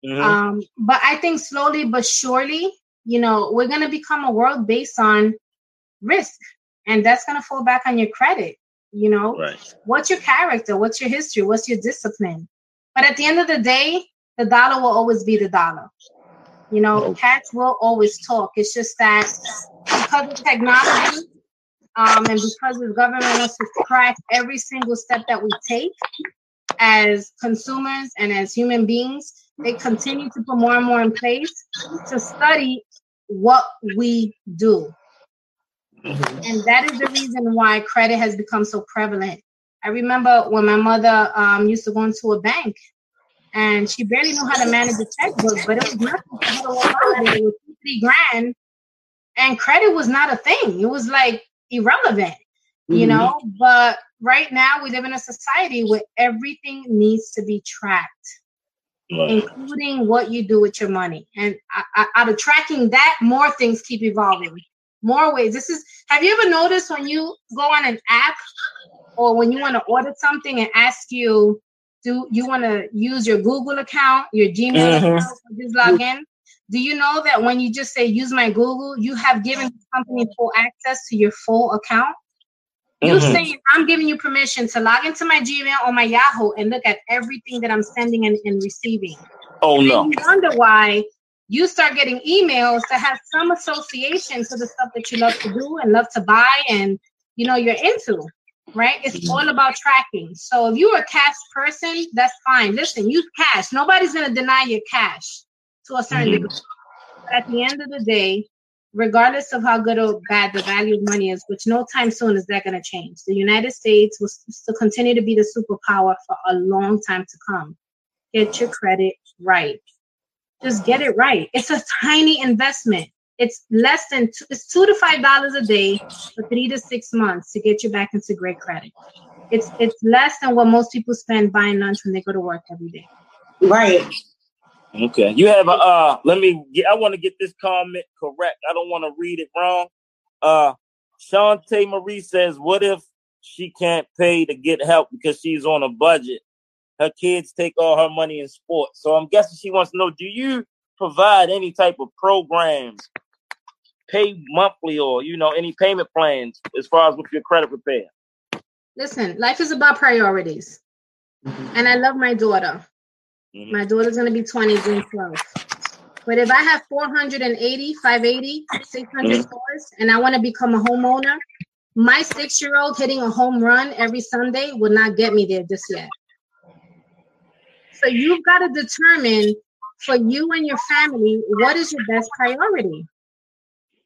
Mm-hmm. Um, but I think slowly but surely, you know, we're going to become a world based on risk, and that's going to fall back on your credit. You know, right. what's your character? What's your history? What's your discipline? But at the end of the day, the dollar will always be the dollar. You know, okay. cats will always talk. It's just that because of technology, um, and because the government wants to track every single step that we take, as consumers and as human beings, they continue to put more and more in place to study what we do. Mm-hmm. And that is the reason why credit has become so prevalent. I remember when my mother um, used to go into a bank and she barely knew how to manage a checkbook, but it was nothing for her to walk out It was three grand, and credit was not a thing. It was like irrelevant, mm-hmm. you know. But right now we live in a society where everything needs to be tracked including what you do with your money and I, I, out of tracking that more things keep evolving more ways this is have you ever noticed when you go on an app or when you want to order something and ask you do you want to use your google account your gmail mm-hmm. account just log in do you know that when you just say use my google you have given the company full access to your full account you mm-hmm. saying I'm giving you permission to log into my Gmail or my Yahoo and look at everything that I'm sending and, and receiving. Oh and no! You wonder why you start getting emails that have some association to the stuff that you love to do and love to buy and you know you're into. Right? It's mm-hmm. all about tracking. So if you're a cash person, that's fine. Listen, use cash. Nobody's gonna deny your cash to a certain mm-hmm. degree. But at the end of the day, regardless of how good or bad the value of money is, which no time soon is that going to change. The United States will still continue to be the superpower for a long time to come. Get your credit right. Just get it right. It's a tiny investment. It's less than two, it's two to five dollars a day for three to six months to get you back into great credit. It's it's less than what most people spend buying lunch when they go to work every day. Right. Okay. You have a uh let me get I want to get this comment correct. I don't want to read it wrong. Uh Shantae Marie says, What if she can't pay to get help because she's on a budget? Her kids take all her money in sports. So I'm guessing she wants to know, do you provide any type of programs, pay monthly or you know, any payment plans as far as with your credit repair? Listen, life is about priorities. and I love my daughter. Mhm. My daughter's gonna be 20 June 12th. But if I have 480, 580, 600 scores, and I want to become a homeowner, my six-year-old hitting a home run every Sunday will not get me there just yet. So you've got to determine for you and your family what is your best priority.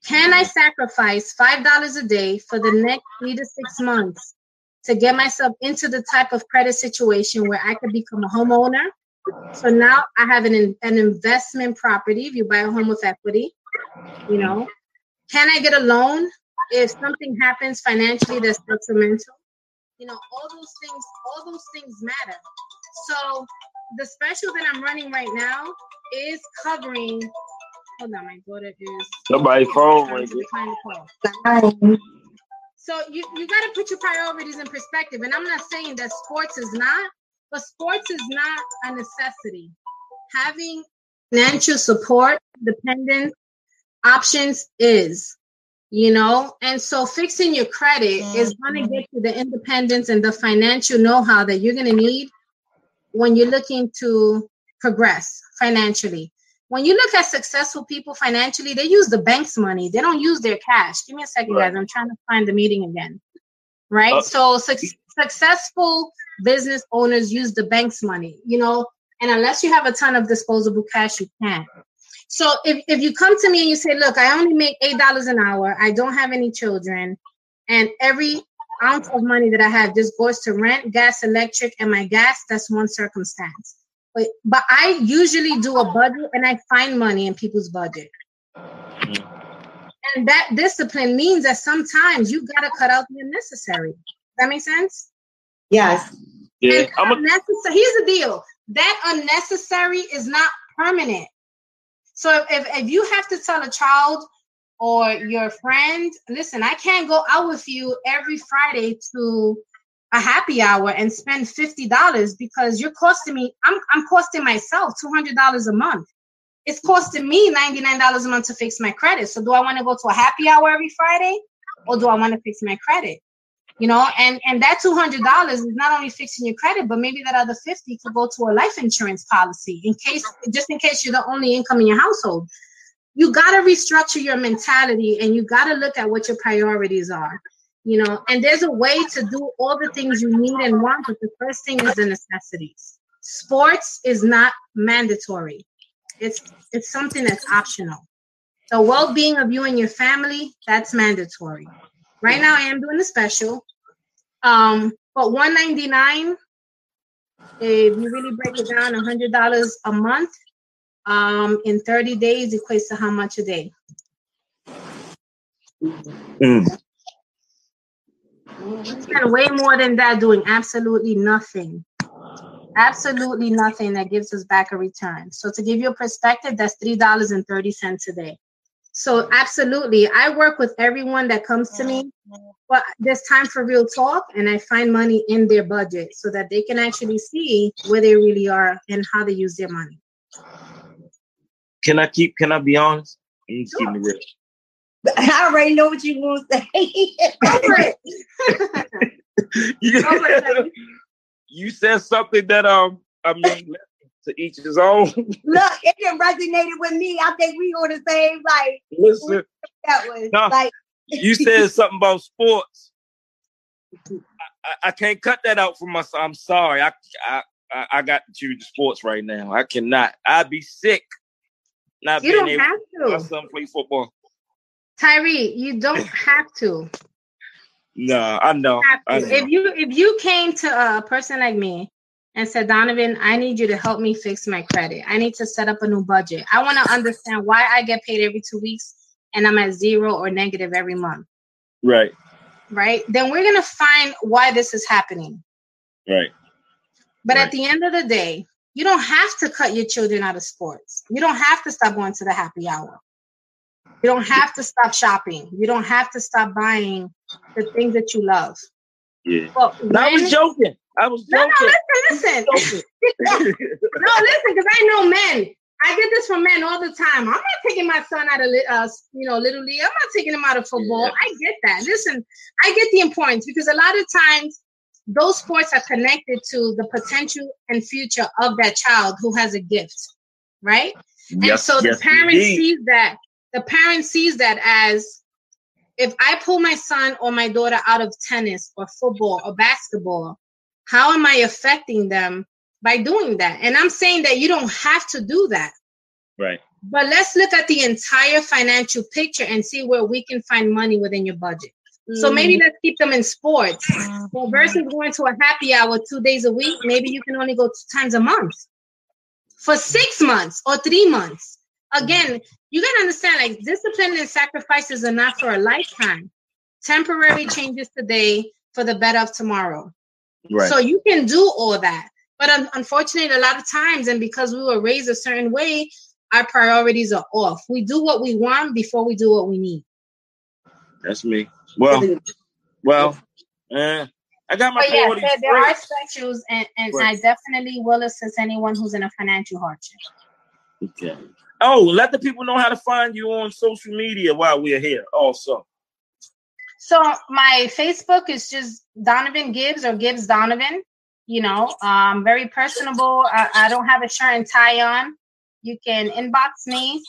Can I sacrifice five dollars a day for the next three to six months to get myself into the type of credit situation where I could become a homeowner? So now I have an an investment property. If you buy a home with equity, you know, can I get a loan if something happens financially that's detrimental? You know, all those things, all those things matter. So the special that I'm running right now is covering. Hold on, my daughter is. Somebody phone ringing. Behind the call. Right. So you, you got to put your priorities in perspective. And I'm not saying that sports is not, but sports is not a necessity. Having financial support, dependent options is, you know, and so fixing your credit mm-hmm. is going to get you the independence and the financial know-how that you're going to need when you're looking to progress financially. When you look at successful people financially, they use the bank's money. They don't use their cash. Give me a second, Right. guys. I'm trying to find the meeting again. Right? Uh, so suc successful business owners use the bank's money, you know, and unless you have a ton of disposable cash, you can't. So if, if you come to me and you say, look, I only make eight dollars an hour, I don't have any children, and every ounce of money that I have just goes to rent, gas, electric, and my gas, that's one circumstance. But but I usually do a budget and I find money in people's budget. And that discipline means that sometimes you gotta cut out the unnecessary. That makes sense? Yes. Yeah, And I'm a, unnecessary. Here's the deal: that unnecessary is not permanent. So if, if you have to tell a child or your friend, listen, I can't go out with you every Friday to a happy hour and spend fifty dollars because you're costing me. I'm I'm costing myself two hundred dollars a month. It's costing me ninety nine dollars a month to fix my credit. So do I want to go to a happy hour every Friday, or do I want to fix my credit? you know and and that $200 is not only fixing your credit but maybe that other 50 could go to a life insurance policy in case just in case you're the only income in your household you got to restructure your mentality and you got to look at what your priorities are you know and there's a way to do all the things you need and want but the first thing is the necessities. Sports is not mandatory. It's it's something that's optional. The well-being of you and your family that's mandatory. Right now i am doing a special. Um but 199 if you really break it down $100 a month um in 30 days equates to how much a day? Mm, spend way more than that doing absolutely nothing. Absolutely nothing that gives us back a return. So to give you a perspective, that's three dollars and thirty cents a day. So absolutely, I work with everyone that comes to me, but there's time for real talk, and I find money in their budget so that they can actually see where they really are and how they use their money. can I keep? Can I be honest? Let me just keep it real. I already know what you want to say. For it. You, you said something that um I mean to each his own. Look, it didn't resonated with me. I think we on the same like Listen, that was No. like you said something about sports. I, I, I can't cut that out from myself. I'm sorry. I, I I got to choose sports right now. I cannot. I'd be sick not You being don't able have to my son play football. Tyree. You don't have to. No, I know. I know. If you if you came to a person like me and said, Donovan, I need you to help me fix my credit. I need to set up a new budget. I want to understand why I get paid every two weeks and I'm at zero or negative every month. Right, Right? Then we're gonna find why this is happening. right. But Right. at the end of the day, you don't have to cut your children out of sports. You don't have to stop going to the happy hour. You don't have to stop shopping. You don't have to stop buying the things that you love. Yeah. But No, I was joking. I was no, no, joking. listen, listen. No, listen, because I know men. I get this from men all the time. I'm not taking my son out of, uh, you know, little league. I'm not taking him out of football. Yeah. I get that. Listen, I get the importance because a lot of times those sports are connected to the potential and future of that child who has a gift, right? Yes, and so the yes, parent indeed. sees that the parent sees that as if I pull my son or my daughter out of tennis or football or basketball, how am I affecting them by doing that? And I'm saying that you don't have to do that. Right. But let's look at the entire financial picture and see where we can find money within your budget. So maybe mm. let's keep them in sports. Well, versus going to a happy hour two days a week, maybe you can only go two times a month for six months or three months. Again, you gotta understand like discipline and sacrifices are not for a lifetime. Temporary changes today for the better of tomorrow. Right. So you can do all that. But un- unfortunately, a lot of times, and because we were raised a certain way, our priorities are off. We do what we want before we do what we need. That's me. Well, well, uh, I got my but yeah, there, there are specials, and, and right. I definitely will assist anyone who's in a financial hardship. Okay. Oh, let the people know how to find you on social media while we're here. Also. So my Facebook is just Donovan Gibbs or Gibbs Donovan. You know, um, very personable. I, I don't have a shirt and tie on. You can inbox me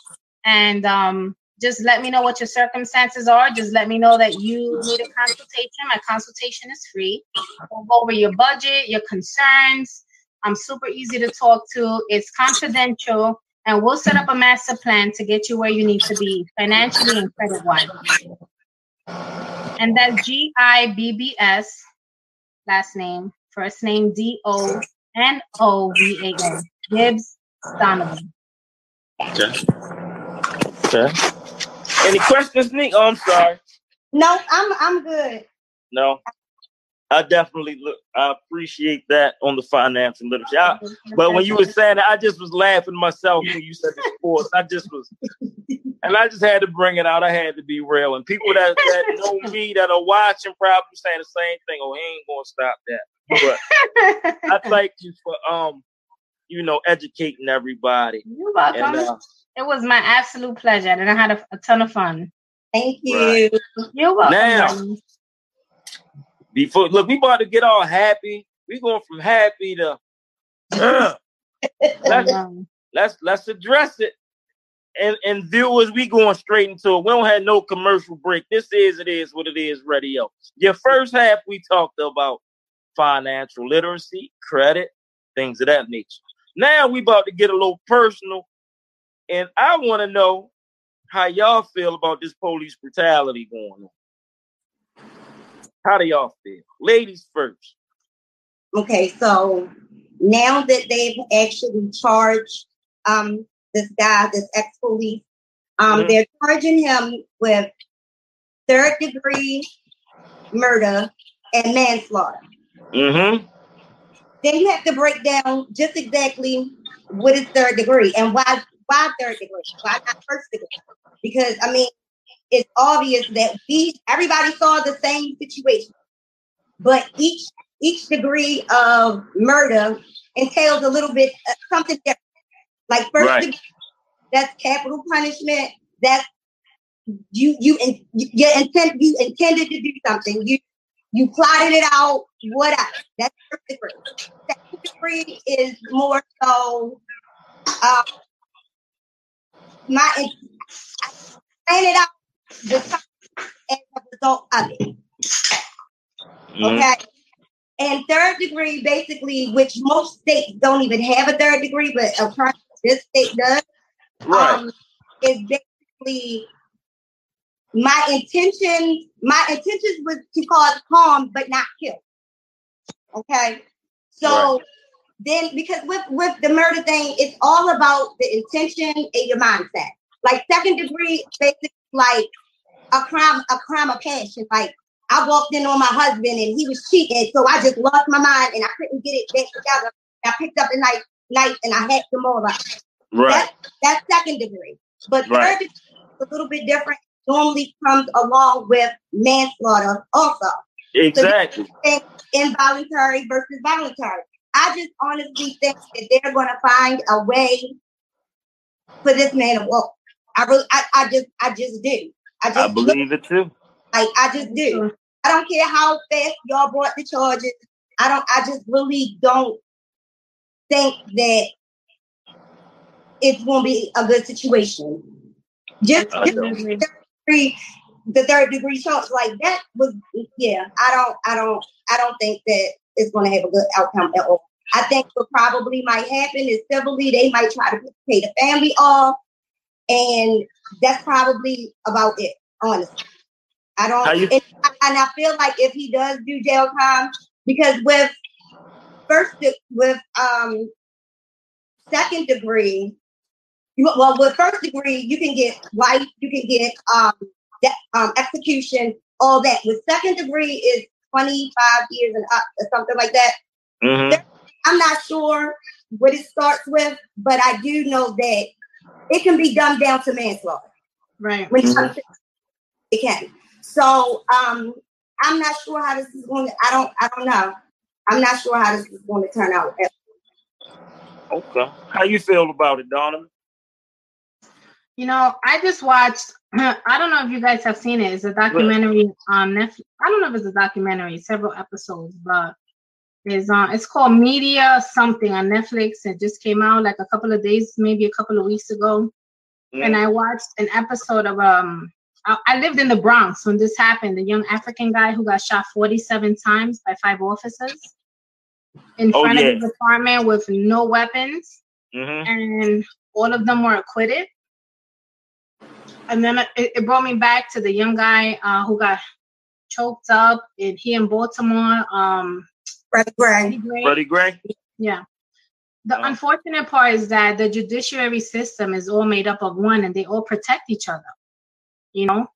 and um, just let me know what your circumstances are. Just let me know that you need a consultation. My consultation is free. We'll go over your budget, your concerns. I'm super easy to talk to. It's confidential, and we'll set up a master plan to get you where you need to be financially and credit wise. And that's G I B B S, last name, first name D O N O V A N, Gibbs Donovan. Okay. Okay. Any questions, Nick? Oh, I'm sorry. No, I'm I'm good. No, I definitely look. I appreciate that on the financial literacy. I, but when you were saying that, I just was laughing myself when you said the sports. I just was, and I just had to bring it out. I had to be real. And people that, that know me that are watching probably saying the same thing. Oh, he ain't gonna stop that. But I thank you for um, you know, educating everybody. You're welcome. And, uh, it was my absolute pleasure, and I had a, a ton of fun. Thank you. Right. You're welcome. Now, before look, we about to get all happy. We going from happy to uh, let's, let's let's address it. And and viewers, we going straight into it. We don't have no commercial break. This is it is what it is radio. Your first half we talked about financial literacy, credit, things of that nature. Now we about to get a little personal and I want to know how y'all feel about this police brutality going on. How do y'all feel? Ladies first. Okay, so now that they've actually charged um, this guy, this ex police, um, mm-hmm. they're charging him with third degree murder and manslaughter. Mm-hmm. Then you have to break down just exactly what is third degree and why why third degree? Why not first degree? Because I mean, it's obvious that we everybody saw the same situation, but each each degree of murder entails a little bit uh, something different. Like first right. degree, that's capital punishment. That's you you in, you intent you intended to do something. You you plotted it out. Whatever. That's first degree. Second degree is more so uh, my plan it out the as a result of it. Mm-hmm. Okay. And third degree, basically, which most states don't even have a third degree, but across this state does, right. um, is basically my intention. My intentions was to cause harm, but not kill. Okay. So right then because with with the murder thing, it's all about the intention and your mindset. Like second degree, basically like a crime, a crime of passion. Like I walked in on my husband and he was cheating, so I just lost my mind and I couldn't get it back together. I picked up the knife, knife and I hacked them all up. Right. That's, that's second degree. But right. third degree is a little bit different. Normally comes along with manslaughter also. Exactly. So involuntary versus voluntary. I just honestly think that they're going to find a way for this man to walk. I really, I, I just, I just do. I just I believe it too. Like I just do. I don't care how fast y'all brought the charges. I don't. I just really don't think that it's going to be a good situation. Just, just the, third degree, the third degree charge like that was yeah. I don't. I don't. I don't think that it's going to have a good outcome at all. I think what probably might happen is civilly they might try to pay the family off, and that's probably about it. Honestly, I don't. You- and, and I feel like if he does do jail time, because with first with um second degree, well with first degree you can get life, you can get um that um execution, all that. With second degree is twenty five years and up or something like that. Mm-hmm. I'm not sure what it starts with, but I do know that it can be dumbed down to manslaughter. Right. When mm-hmm. it can. So um, I'm not sure how this is going to. I don't. I don't know. I'm not sure how this is going to turn out. Okay. How you feel about it, Donovan? You know, I just watched. I don't know if you guys have seen it. It's a documentary on Netflix. I don't know if it's a documentary, several episodes, but is uh, it's called Media Something on Netflix. It just came out like a couple of days, maybe a couple of weeks ago. Mm. And I watched an episode of um I, I lived in the Bronx when this happened. The young African guy who got shot 47 times by five officers in oh, front yeah. of his apartment with no weapons, mm-hmm. and all of them were acquitted. And then it, it brought me back to the young guy uh, who got choked up and he in Baltimore. Um, Freddie Gray. Freddie Gray. Yeah. The oh. unfortunate part is that the judiciary system is all made up of one, and they all protect each other. You know,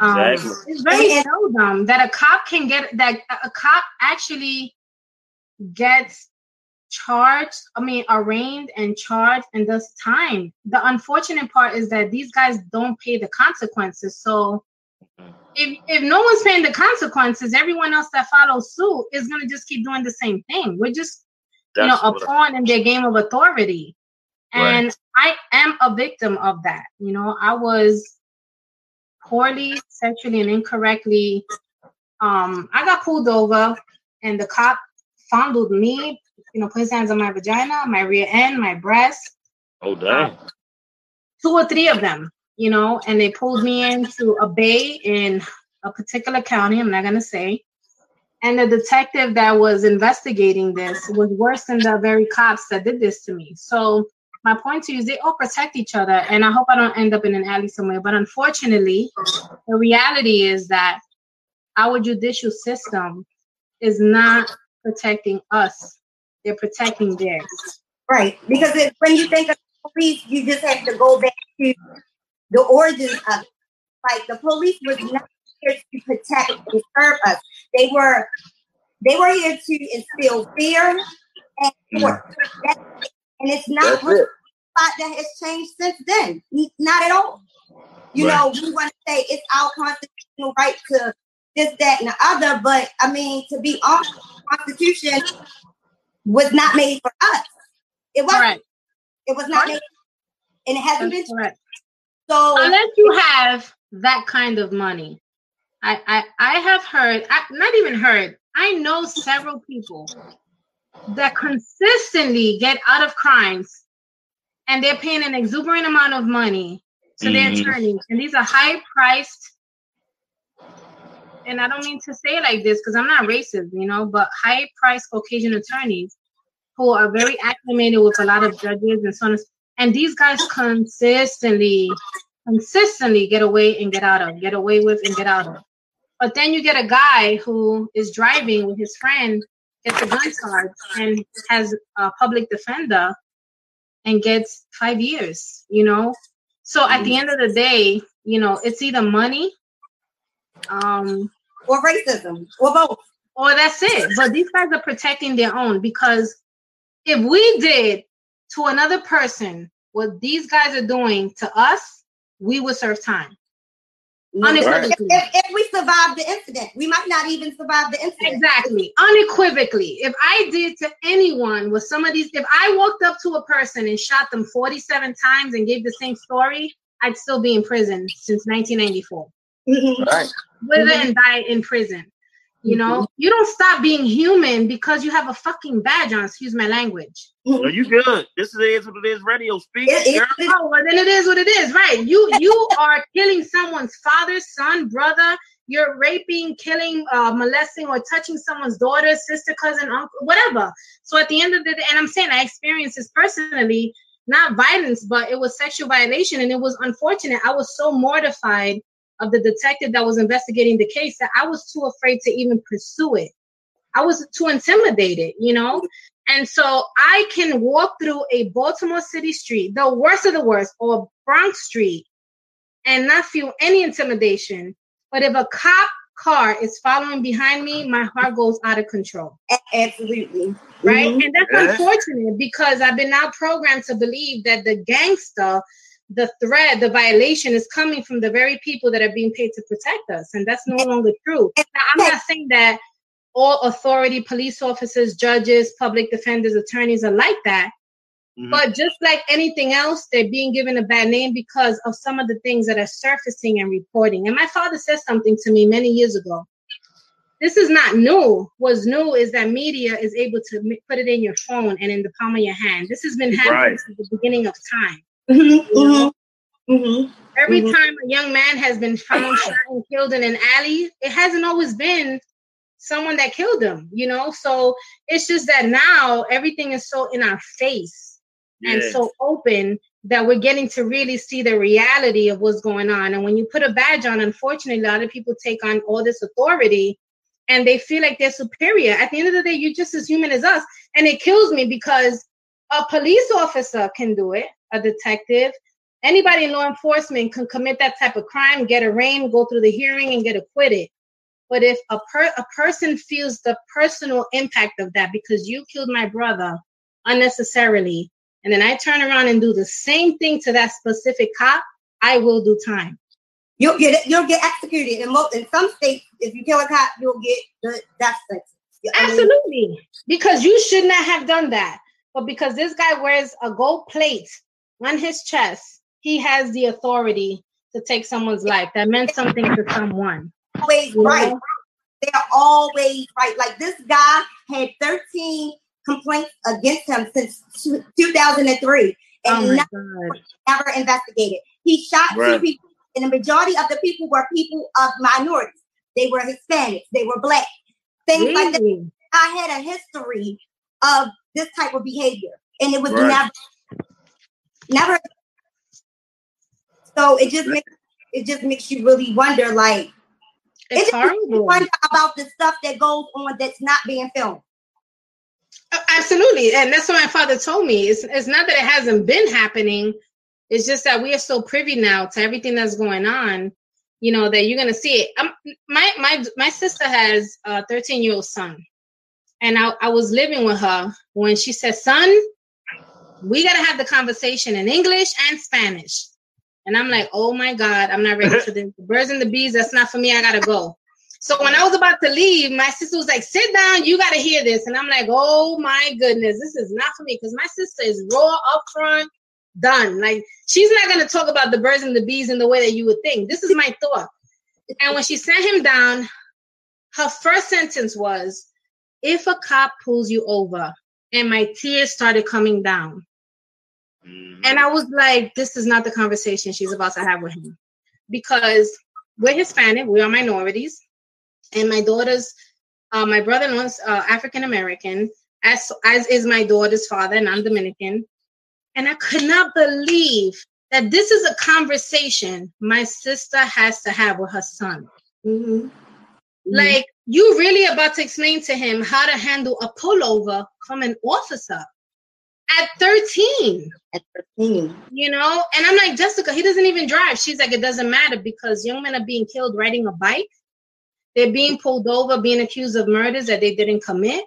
um, exactly. um, it's very seldom that a cop can get that a cop actually gets charged. I mean, arraigned and charged and does time. The unfortunate part is that these guys don't pay the consequences. So if if no one's paying the consequences, everyone else that follows suit is gonna just keep doing the same thing. We're just That's you know a pawn in their game of authority. And right. I am a victim of that. You know, I was poorly, sexually, and incorrectly. Um, I got pulled over, and the cop fondled me. You know, put his hands on my vagina, my rear end, my breast. Oh damn! Two or three of them you know, and they pulled me into a bay in a particular county, I'm not going to say. And the detective that was investigating this was worse than the very cops that did this to me. So, my point to you is they all protect each other. And I hope I don't end up in an alley somewhere. But unfortunately, the reality is that our judicial system is not protecting us, they're protecting theirs. Right. Because it, when you think of police, you just have to go back to the origins of it. Like the police was not here to protect and serve us. They were they were here to instill fear and mm. fear. And it's not a it. that has changed since then. Not at all. You right. know, we want to say it's our constitutional right to this, that, and the other, but I mean, to be honest, the Constitution was not made for us. It wasn't. Right. It was not right. made, and it hasn't That's been. So unless you have that kind of money, I I, I have heard, I, not even heard, I know several people that consistently get out of crimes and they're paying an exuberant amount of money to mm. their mm-hmm. attorneys. And these are high priced, and I don't mean to say like this because I'm not racist, you know, but high priced Caucasian attorneys who are very acclimated with a lot of judges and so on and these guys consistently, consistently get away and get out of, get away with and get out of. But then you get a guy who is driving with his friend, gets a gun charge, and has a public defender and gets five years, you know? So at the end of the day, you know, it's either money um, or racism or both. Or that's it. But these guys are protecting their own because if we did to another person what these guys are doing to us, we would serve time. Unequivocally. If, if, we survive the incident, we might not even survive the incident. Exactly. Unequivocally. If I did to anyone with some of these, if I walked up to a person and shot them 47 times and gave the same story, I'd still be in prison since 1994. Mm-hmm. Right. Live mm-hmm. and die in prison. You know, mm-hmm. you don't stop being human because you have a fucking badge on. Excuse my language. No, you good. This is what it is. Radio speak. oh, well, then it is what it is, right? You you are killing someone's father, son, brother. You're raping, killing, uh, molesting, or touching someone's daughter, sister, cousin, uncle, whatever. So at the end of the day, and I'm saying I experienced this personally, not violence, but it was sexual violation, and it was unfortunate. I was so mortified of the detective that was investigating the case that I was too afraid to even pursue it. I was too intimidated, you know? And so I can walk through a Baltimore City street, the worst of the worst, or Bronx Street, and not feel any intimidation. But if a cop car is following behind me, my heart goes out of control. Absolutely. Right. Mm-hmm. And that's yes. unfortunate because I've been now programmed to believe that the gangster the threat, the violation is coming from the very people that are being paid to protect us. And that's no longer true. Now, I'm not saying that all authority, police officers, judges, public defenders, attorneys are like that. Mm-hmm. But just like anything else, they're being given a bad name because of some of the things that are surfacing and reporting. And my father said something to me many years ago. This is not new. What's new is that media is able to put it in your phone and in the palm of your hand. This has been happening right. since the beginning of time. Mm-hmm, mm-hmm, mm-hmm, Every mm-hmm. time a young man has been found shot and killed in an alley, it hasn't always been someone that killed him, you know? So it's just that now everything is so in our face yes. and so open that we're getting to really see the reality of what's going on. And when you put a badge on, unfortunately, a lot of people take on all this authority and they feel like they're superior. At the end of the day, you're just as human as us. And it kills me because a police officer can do it, a detective, anybody in law enforcement can commit that type of crime, get arraigned, go through the hearing, and get acquitted. But if a per a person feels the personal impact of that because you killed my brother unnecessarily, and then I turn around and do the same thing to that specific cop, I will do time. You'll get it. You'll get executed. In most, in some states, if you kill a cop, you'll get the death sentence. Absolutely, because you should not have done that. But because this guy wears a gold plate on his chest, he has the authority to take someone's life. That meant something to someone. Always right. Know? They're always right. Like this guy had 13 complaints against him since 2003 and oh never, never, investigated. He shot right. two people, and the majority of the people were people of minorities. They were Hispanics, they were black, things really? like that. I had a history of this type of behavior, and it was right. never, never. So it just makes it just makes you really wonder, like, it's it just makes you wonder about the stuff that goes on that's not being filmed. Absolutely, and that's what my father told me. It's it's not that it hasn't been happening. It's just that we are so privy now to everything that's going on. You know that you're gonna see it. Um, my my my sister has a 13 year old son, and I, I was living with her when she said, Son, we got to have the conversation in English and Spanish. And I'm like, Oh my God, I'm not ready for this. The birds and the bees, that's not for me. I got to go. So when I was about to leave, my sister was like, Sit down, you got to hear this. And I'm like, Oh my goodness, this is not for me because my sister is raw, upfront, done. Like, she's not going to talk about the birds and the bees in the way that you would think. This is my thought. And when she sent him down, her first sentence was, if a cop pulls you over and my tears started coming down mm-hmm. and i was like this is not the conversation she's about to have with him because we're hispanic we are minorities and my daughter's uh, my brother-in-law's uh, african american as as is my daughter's father and i'm dominican and i could not believe that this is a conversation my sister has to have with her son mm-hmm. Mm-hmm. Like you really about to explain to him how to handle a pullover from an officer at 13. At 13. You know? And I'm like, Jessica, he doesn't even drive. She's like, it doesn't matter because young men are being killed riding a bike. They're being pulled over, being accused of murders that they didn't commit.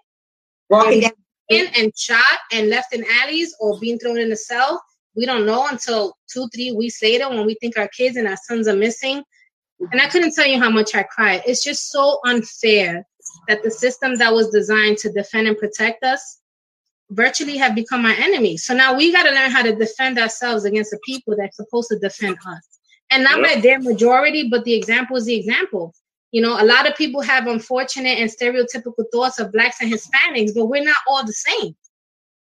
Walking down in and shot and left in alleys or being thrown in a cell. We don't know until two, three weeks later when we think our kids and our sons are missing and I mm-hmm. couldn't tell you how much I cried. It's just so unfair that the system that was designed to defend and protect us virtually have become our enemy. So now we got to learn how to defend ourselves against the people that's supposed to defend us. And not by their majority, but the example is the example. You know, a lot of people have unfortunate and stereotypical thoughts of blacks and Hispanics, but we're not all the same.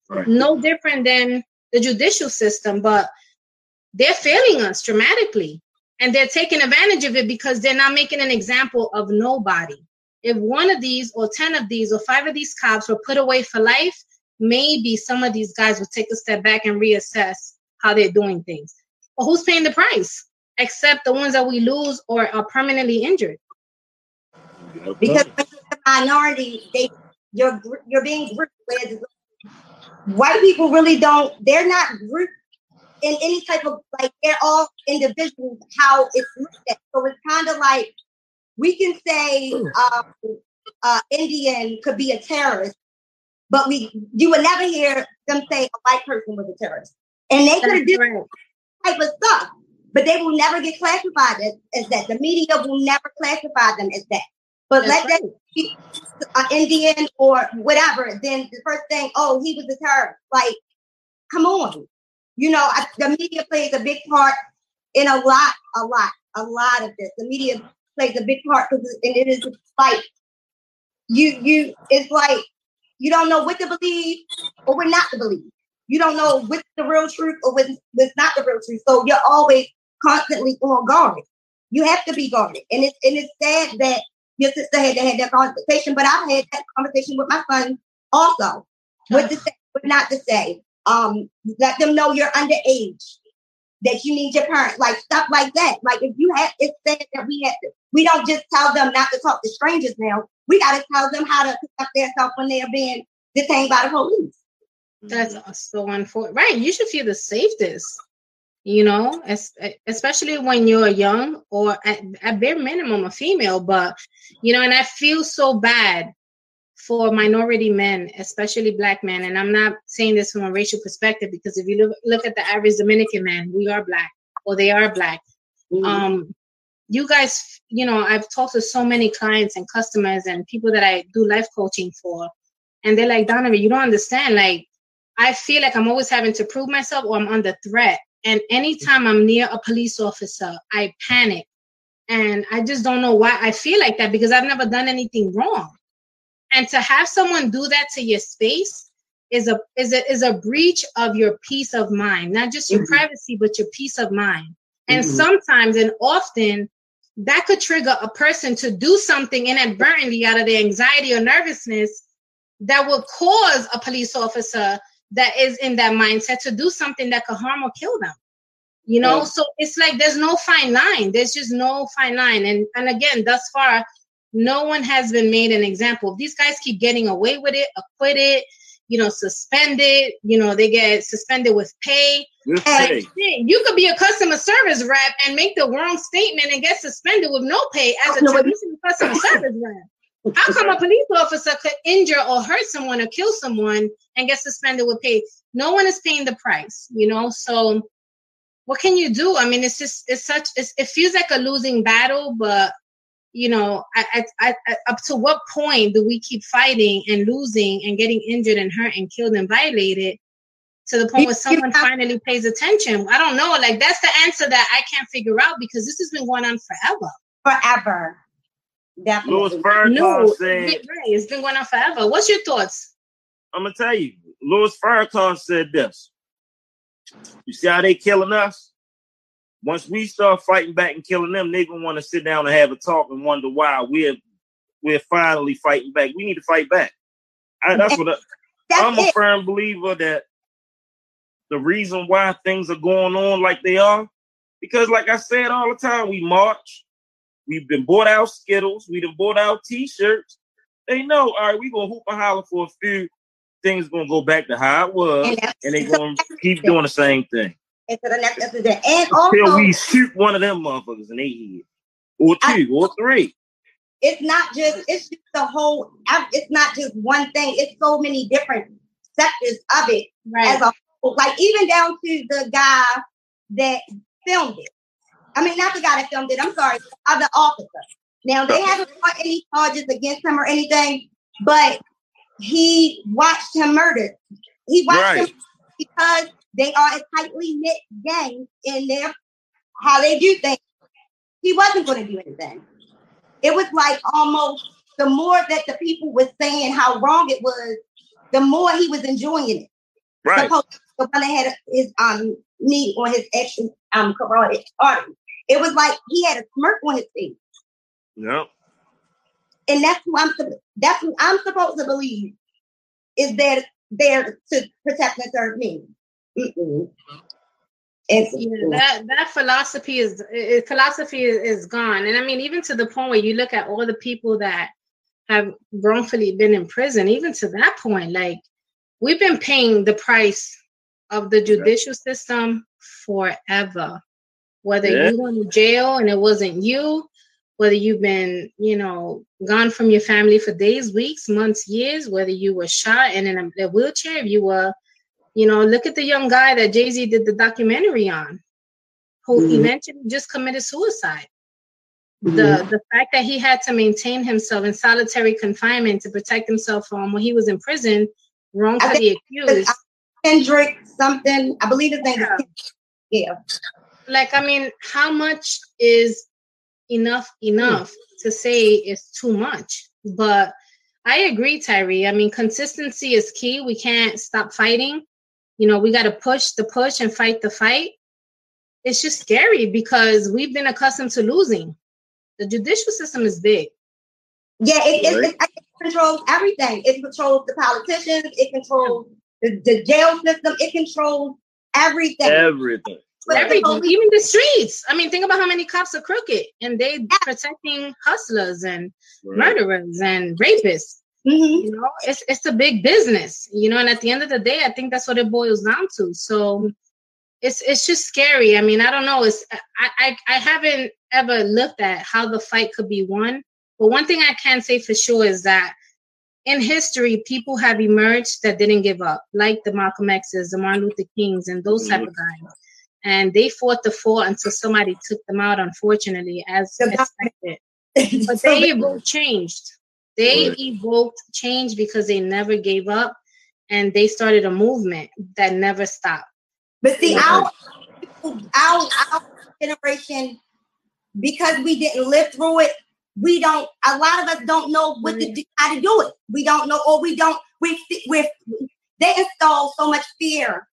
Right. No different than the judicial system, but they're failing us dramatically. And they're taking advantage of it because they're not making an example of nobody. If one of these, or 10 of these, or five of these cops were put away for life, maybe some of these guys will take a step back and reassess how they're doing things. But who's paying the price? Except the ones that we lose or are permanently injured. Because the minority, they you're you're being grouped with white people really don't they're not grouped in any type of like they're all individuals how it's looked at. So it's kind of like we can say um, uh, Indian could be a terrorist, but we you would never hear them say a white person was a terrorist, and they could do right. type of stuff, but they will never get classified as, as, that. The media will never classify them as that. But That's let right. that be an Indian or whatever, then the first thing, oh, he was a terrorist. Like, come on. You know, I, the media plays a big part in a lot, a lot, a lot of this. The media plays a big part because and it is like you, you. It's like you don't know what to believe or what not to believe. You don't know what's the real truth or what's, what's not the real truth. So you're always constantly on guard. You have to be guarded, and it's and it's sad that your sister had to have that conversation. But I've had that conversation with my son also. What to say, what not to say um, let them know you're underage, that you need your parents, like stuff like that. Like if you have, it's said that we have to, we don't just tell them not to talk to strangers now. We got to tell them how to protect themselves when they're being detained by the police. That's so unfortunate. Right. You should feel the safest, you know, especially when you're young or at, at bare minimum a female. But, you know, and I feel so bad for minority men, especially black men, and I'm not saying this from a racial perspective because if you look, look at the average Dominican man, we are black or they are black. Mm-hmm. Um, you guys, you know, I've talked to so many clients and customers and people that I do life coaching for, and they're like, Donovan, you don't understand. Like, I feel like I'm always having to prove myself or I'm under threat. And anytime I'm near a police officer, I panic. And I just don't know why I feel like that because I've never done anything wrong and to have someone do that to your space is a is a is a breach of your peace of mind not just your mm-hmm. privacy but your peace of mind and mm-hmm. sometimes and often that could trigger a person to do something inadvertently out of their anxiety or nervousness that will cause a police officer that is in that mindset to do something that could harm or kill them. You know so it's like there's no fine line. There's just no fine line. And and again thus far no one has been made an example. These guys keep getting away with it, acquitted, you know, suspended, you know, they get suspended with pay. With pay. You could be a customer service rep and make the wrong statement and get suspended with no pay as a traditional customer service rep. How come a police officer could injure or hurt someone or kill someone and get suspended with pay? No one is paying the price, you know. So, what can you do? I mean, it's just it's such it's, it feels like a losing battle, but you know, at, at, at, up to what point do we keep fighting and losing and getting injured and hurt and killed and violated to the point where someone finally pays attention? I don't know. Like that's the answer that I can't figure out because this has been going on forever. Forever. Definitely. Louis Farrakhan no, said, right, it's been going on forever. What's your thoughts? I'm gonna tell you. Louis Farrakhan said this. You see how they killing us? Once we start fighting back and killing them, they're gonna want to sit down and have a talk and wonder why we're we're finally fighting back. We need to fight back. I, that's what I, am a firm believer that the reason why things are going on like they are, because like I said all the time, we march, we've been bought out Skittles, we have been bought out T-shirts. They know, all right, we gonna hoop and holler for a few. Things gonna go back to how it was, and, and they gonna keep doing the same thing into the next episode. And also, Until we shoot one of them motherfuckers in the head, or two, I, or three. It's not just. It's just the whole. It's not just one thing. It's so many different sectors of it right. as a whole. Like even down to the guy that filmed it. I mean, not the guy that filmed it. I'm sorry, of the officer. Now they haven't brought any charges against him or anything, but he watched him murdered. He watched right. him because they are a tightly knit gang in their how they do things. He wasn't going to do anything. it was like almost the more that the people were saying how wrong it was, the more he was enjoying it. Right. The, the one that had his um knee on his actual um carotid artery. It was like he had a smirk on his face. Yep. And that's who I'm that's who I'm supposed to believe is there there to protect and serve me. Mm-mm. Yeah, that that philosophy is it, philosophy is, is gone, and I mean even to the point where you look at all the people that have wrongfully been in prison, even to that point, like we've been paying the price of the judicial system forever. Whether Yeah. you went to jail and it wasn't you, whether you've been, you know, gone from your family for days, weeks, months, years, whether you were shot and in a, a wheelchair, if you were, you know, look at the young guy that Jay Z did the documentary on, who Mhm. eventually just committed suicide. The the fact that he had to maintain himself in solitary confinement to protect himself from when he was in prison, wrongfully accused. Kendrick something. I believe his name Yeah. is yeah. like i mean how much is enough enough hmm. to say it's too much but i agree tyree i mean consistency is key we can't stop fighting you know we got to push the push and fight the fight it's just scary because we've been accustomed to losing the judicial system is big Yeah, it, it, it, it controls everything. It controls the politicians. It controls the, the jail system. It controls everything. Everything. Every, the even the streets. I mean think about how many cops are crooked and they protecting hustlers and Right. murderers and rapists. Mhm. you know it's it's a big business you know and at the end of the day i think that's what it boils down to. So it's it's just scary. I mean i don't know. It's i i, I haven't ever looked at how the fight could be won. But one thing i can say for sure is that in history people have emerged that didn't give up like the malcolm x's the martin luther kings and those type of guys and they fought the fought until somebody took them out unfortunately as The doc- expected but they evoked changed. They Right. evoked change because they never gave up and they started a movement that never stopped. But see, Right. our, our our generation, because we didn't live through it, we don't. A lot of us don't know what to do, how to do it. We don't know, or we don't. We we they install so much fear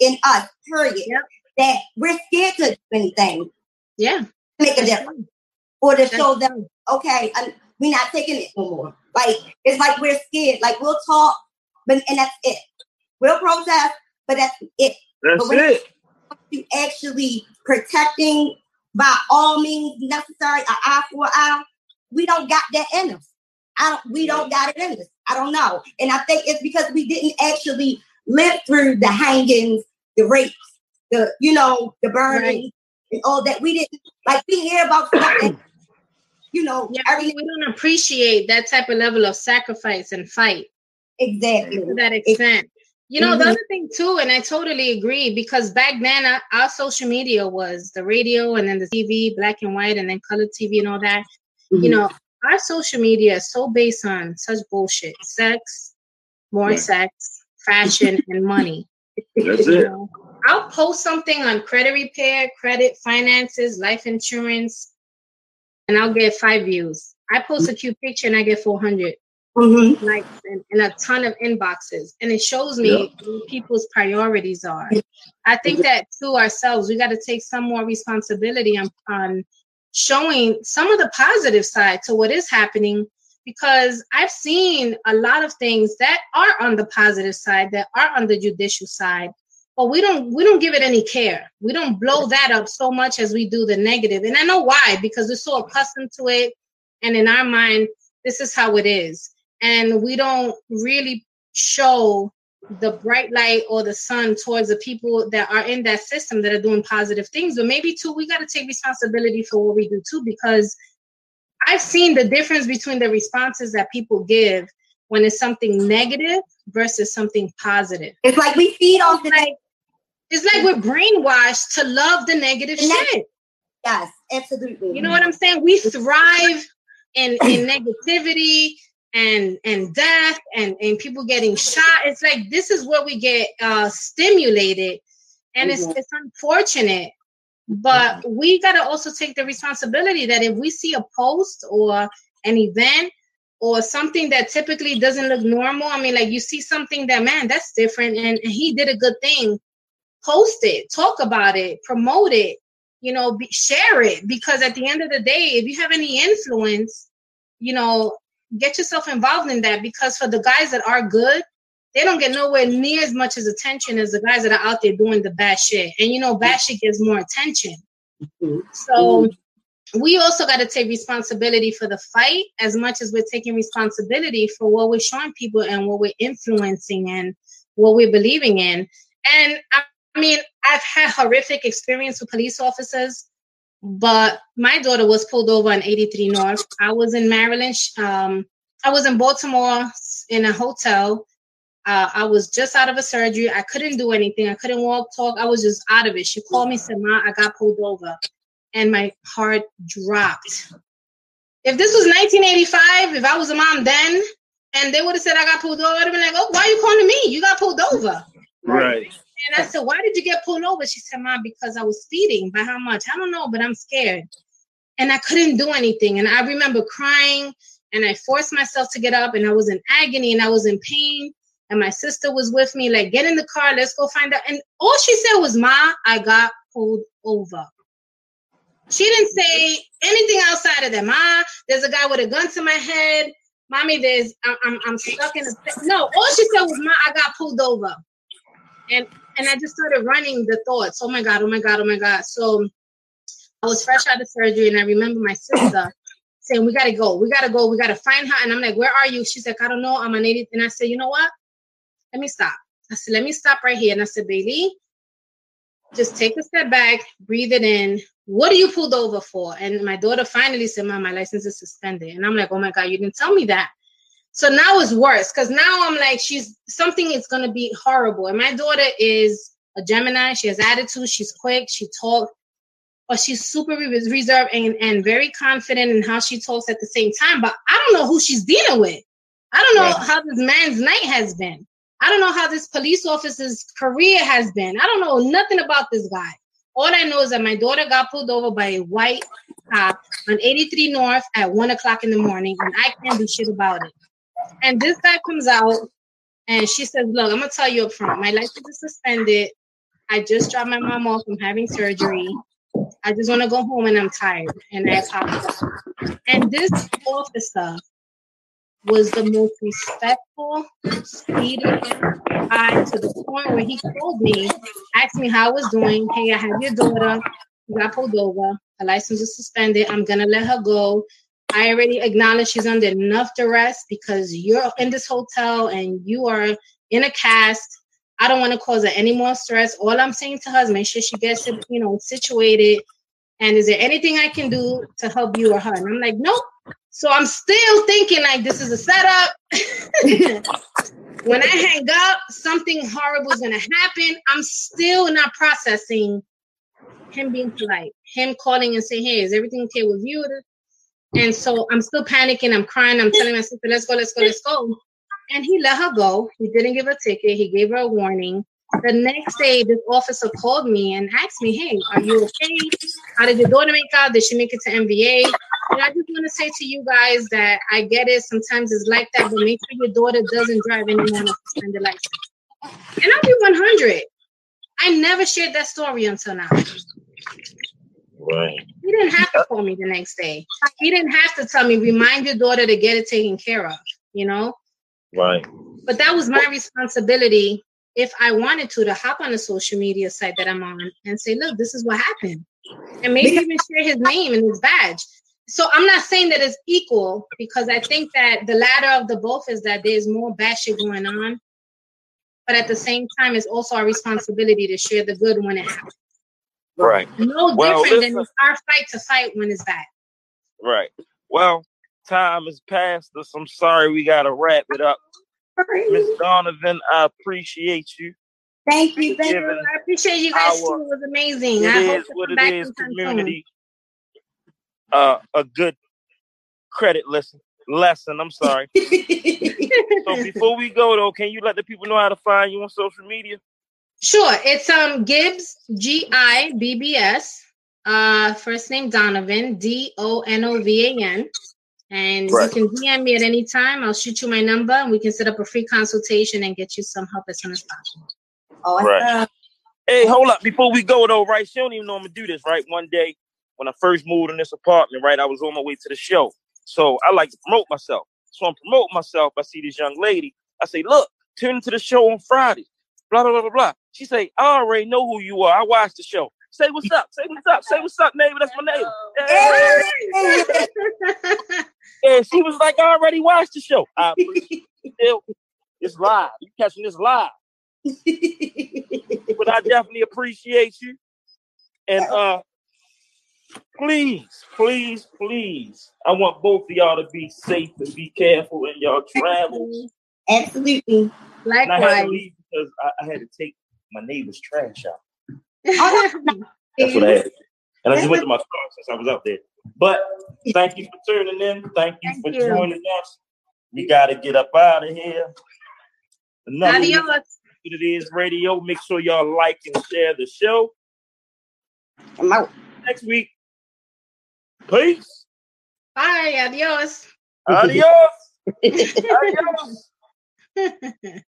in us. Period. Yep. That we're scared to do anything Yeah. make a difference, or to show them, okay, um, we're not taking it no more. Like it's like we're scared. Like we'll talk, but and that's it. We'll protest, but that's it That's But it. to actually protecting by all means necessary, an eye for an eye, we don't got that in us. I don't, we don't got it in us. I don't know. And I think it's because we didn't actually live through the hangings, the rapes, the, you know, the burning and all that. We didn't, like, we hear about stuff that, you know, Yeah, everything. we don't appreciate that type of level of sacrifice and fight Exactly. to that extent. You know, the Mhm. other thing too, and I totally agree because back then uh, our social media was the radio and then the TV, black and white, and then color TV and all that. Mm-hmm. you know, our social media is so based on such bullshit sex, more Right. sex, fashion, and money. That's You it. know, I'll post something on credit repair, credit, finances, life insurance, and I'll get five views. I post a cute picture and I get 400 Mhm. likes and, and a ton of inboxes. And it shows me people's priorities are. I think that to ourselves, we got to take some more responsibility on, on showing some of the positive side to what is happening because I've seen a lot of things that are on the positive side, that are on the judicial side, but we don't we don't give it any care. We don't blow that up so much as we do the negative. And I know why, because we're so accustomed to it. And in our mind, this is how it is. And we don't really show the bright light or the sun towards the people that are in that system that are doing positive things. But maybe too, we got to take responsibility for what we do too, because I've seen the difference between the responses that people give when it's something negative versus something positive. It's like we feed off the Like, it's like we're brainwashed to love the negative The shit. Yes, absolutely. You know what I'm saying? We thrive in in negativity and and death and and people getting shot. It's like this is where we get uh stimulated, and it's Mhm. it's unfortunate But we got to also take the responsibility that if we see a post or an event or something that typically doesn't look normal, I mean, like you see something that, man, that's different and, and he did a good thing, post it, talk about it, promote it, you know, be, share it. Because at the end of the day, if you have any influence, you know, get yourself involved in that because for the guys that are good, they don't get nowhere near as much as attention as the guys that are out there doing the bad shit. And you know, bad shit gets more attention. Mm-hmm. So we also got to take responsibility for the fight as much as we're taking responsibility for what we're showing people and what we're influencing and what we're believing in. And I mean, I've had horrific experience with police officers, but my daughter was pulled over on 83 North. I was in Maryland. Um, I was in Baltimore in a hotel uh, I was just out of a surgery. I couldn't do anything. I couldn't walk, talk. I was just out of it. She called me, said, "Ma, I got pulled over," and my heart dropped. If this was 1985, if I was a mom then, and they would have said I got pulled over, I'd have been like, "Oh, why are you calling me? You got pulled over." Right. And I said, "Why did you get pulled over?" She said, "Mom, because I was speeding. By how much? I don't know, but I'm scared." And I couldn't do anything. And I remember crying, and I forced myself to get up, and I was in agony, and I was in pain and my sister was with me, like, get in the car, let's go find out. And all she said was, Ma, I got pulled over. She didn't say anything outside of that. Ma, there's a guy with a gun to my head. Mommy, there's I'm I'm, stuck in a no. All she said was, "Ma, I got pulled over," and and I just started running the thoughts. Oh my god! Oh my god! Oh my god! So I was fresh out of surgery, and I remember my sister saying, "We gotta go. We gotta go. We gotta find her." And I'm like, "Where are you?" She's like, "I don't know. I'm an idiot." And I said, "You know what? let me stop. I said, let me stop right here. And I said, baby, just take a step back, breathe it in. What are you pulled over for? And my daughter finally said, Mom, my license is suspended. And I'm like, oh my God, you didn't tell me that. So now it's worse because now I'm like, she's something is going to be horrible. And my daughter is a Gemini. She has attitude. She's quick. She talks, but she's super reserved and, and very confident in how she talks at the same time. But I don't know who she's dealing with. I don't know how this man's night has been. I don't know how this police officer's career has been. I don't know nothing about this guy. All I know is that my daughter got pulled over by a white cop on 83 North at one o'clock in the morning, and I can't do shit about it. And this guy comes out and she says, Look, I'm gonna tell you up front, my license is suspended. I just dropped my mom off from having surgery. I just want to go home and I'm tired. And I apologize. And this officer was the most respectful, sweetest guy to the point where he called me, asked me how I was doing. Hey, I have your daughter. You got pulled over. Her license is suspended. I'm gonna let her go. I already acknowledge she's under enough duress because you're in this hotel and you are in a cast. I don't want to cause her any more stress. All I'm saying to her is make sure she gets it, you know, situated. And is there anything I can do to help you or her? And I'm like, nope, so I'm still thinking like this is a setup. when I hang up, something horrible is gonna happen. I'm still not processing him being polite, him calling and saying, "Hey, is everything okay with you?" And so I'm still panicking. I'm crying. I'm telling my sister, "Let's go, let's go, let's go." And he let her go. He didn't give her a ticket. He gave her a warning. The next day, this officer called me and asked me, Hey, are you okay? How did your daughter make out? Did she make it to MVA? And I just want to say to you guys that I get it. Sometimes it's like that, but make sure your daughter doesn't drive anyone on a suspended license. And I'll be 100. I never shared that story until now. Right. He didn't have to call me the next day. He didn't have to tell me, remind your daughter to get it taken care of, you know? Right. But that was my responsibility if I wanted to, to hop on a social media site that I'm on and say, look, this is what happened. And maybe even share his name and his badge. So I'm not saying that it's equal because I think that the latter of the both is that there's more bad shit going on. But at the same time, it's also our responsibility to share the good when it happens. Right. No well, different listen. than our fight to fight when it's bad. Right. Well, time has passed us. I'm sorry we gotta wrap it up. Miss Donovan, I appreciate you. Thank you. Thank you. I appreciate you guys our, too. It was amazing. It I is what it is. Community. Uh, a good credit lesson. Lesson. I'm sorry. so before we go though, can you let the people know how to find you on social media? Sure. It's um Gibbs G I B B S Uh, first name Donovan, D O N O V A N. And Right. you can DM me at any time. I'll shoot you my number and we can set up a free consultation and get you some help as soon as possible. Oh, Right. uh, Hey, hold up. Before we go though, right? She don't even know I'm gonna do this, right? One day when I first moved in this apartment, right, I was on my way to the show. So I like to promote myself. So I'm promoting myself. I see this young lady. I say, look, tune into the show on Friday. Blah blah blah blah blah. She say, I already know who you are. I watched the show. Say what's up. Say what's up. Say what's up, neighbor. That's my neighbor. And she was like, I already watched the show. I appreciate it. Still, it's live. You catching this live. but I definitely appreciate you. And uh please, please, please, I want both of y'all to be safe and be careful in y'all travels. Absolutely. And I had to Likewise. Leave because I, I had to take my neighbor's trash out. That's what I had. And I just went to my car since I was out there. But thank you for tuning in. Thank you Thank for you. joining us. We gotta get up out of here. Another week Adios. it is radio. Make sure y'all like and share the show. I'm out. Next week. Peace. Bye. Adios. Adios. Adios.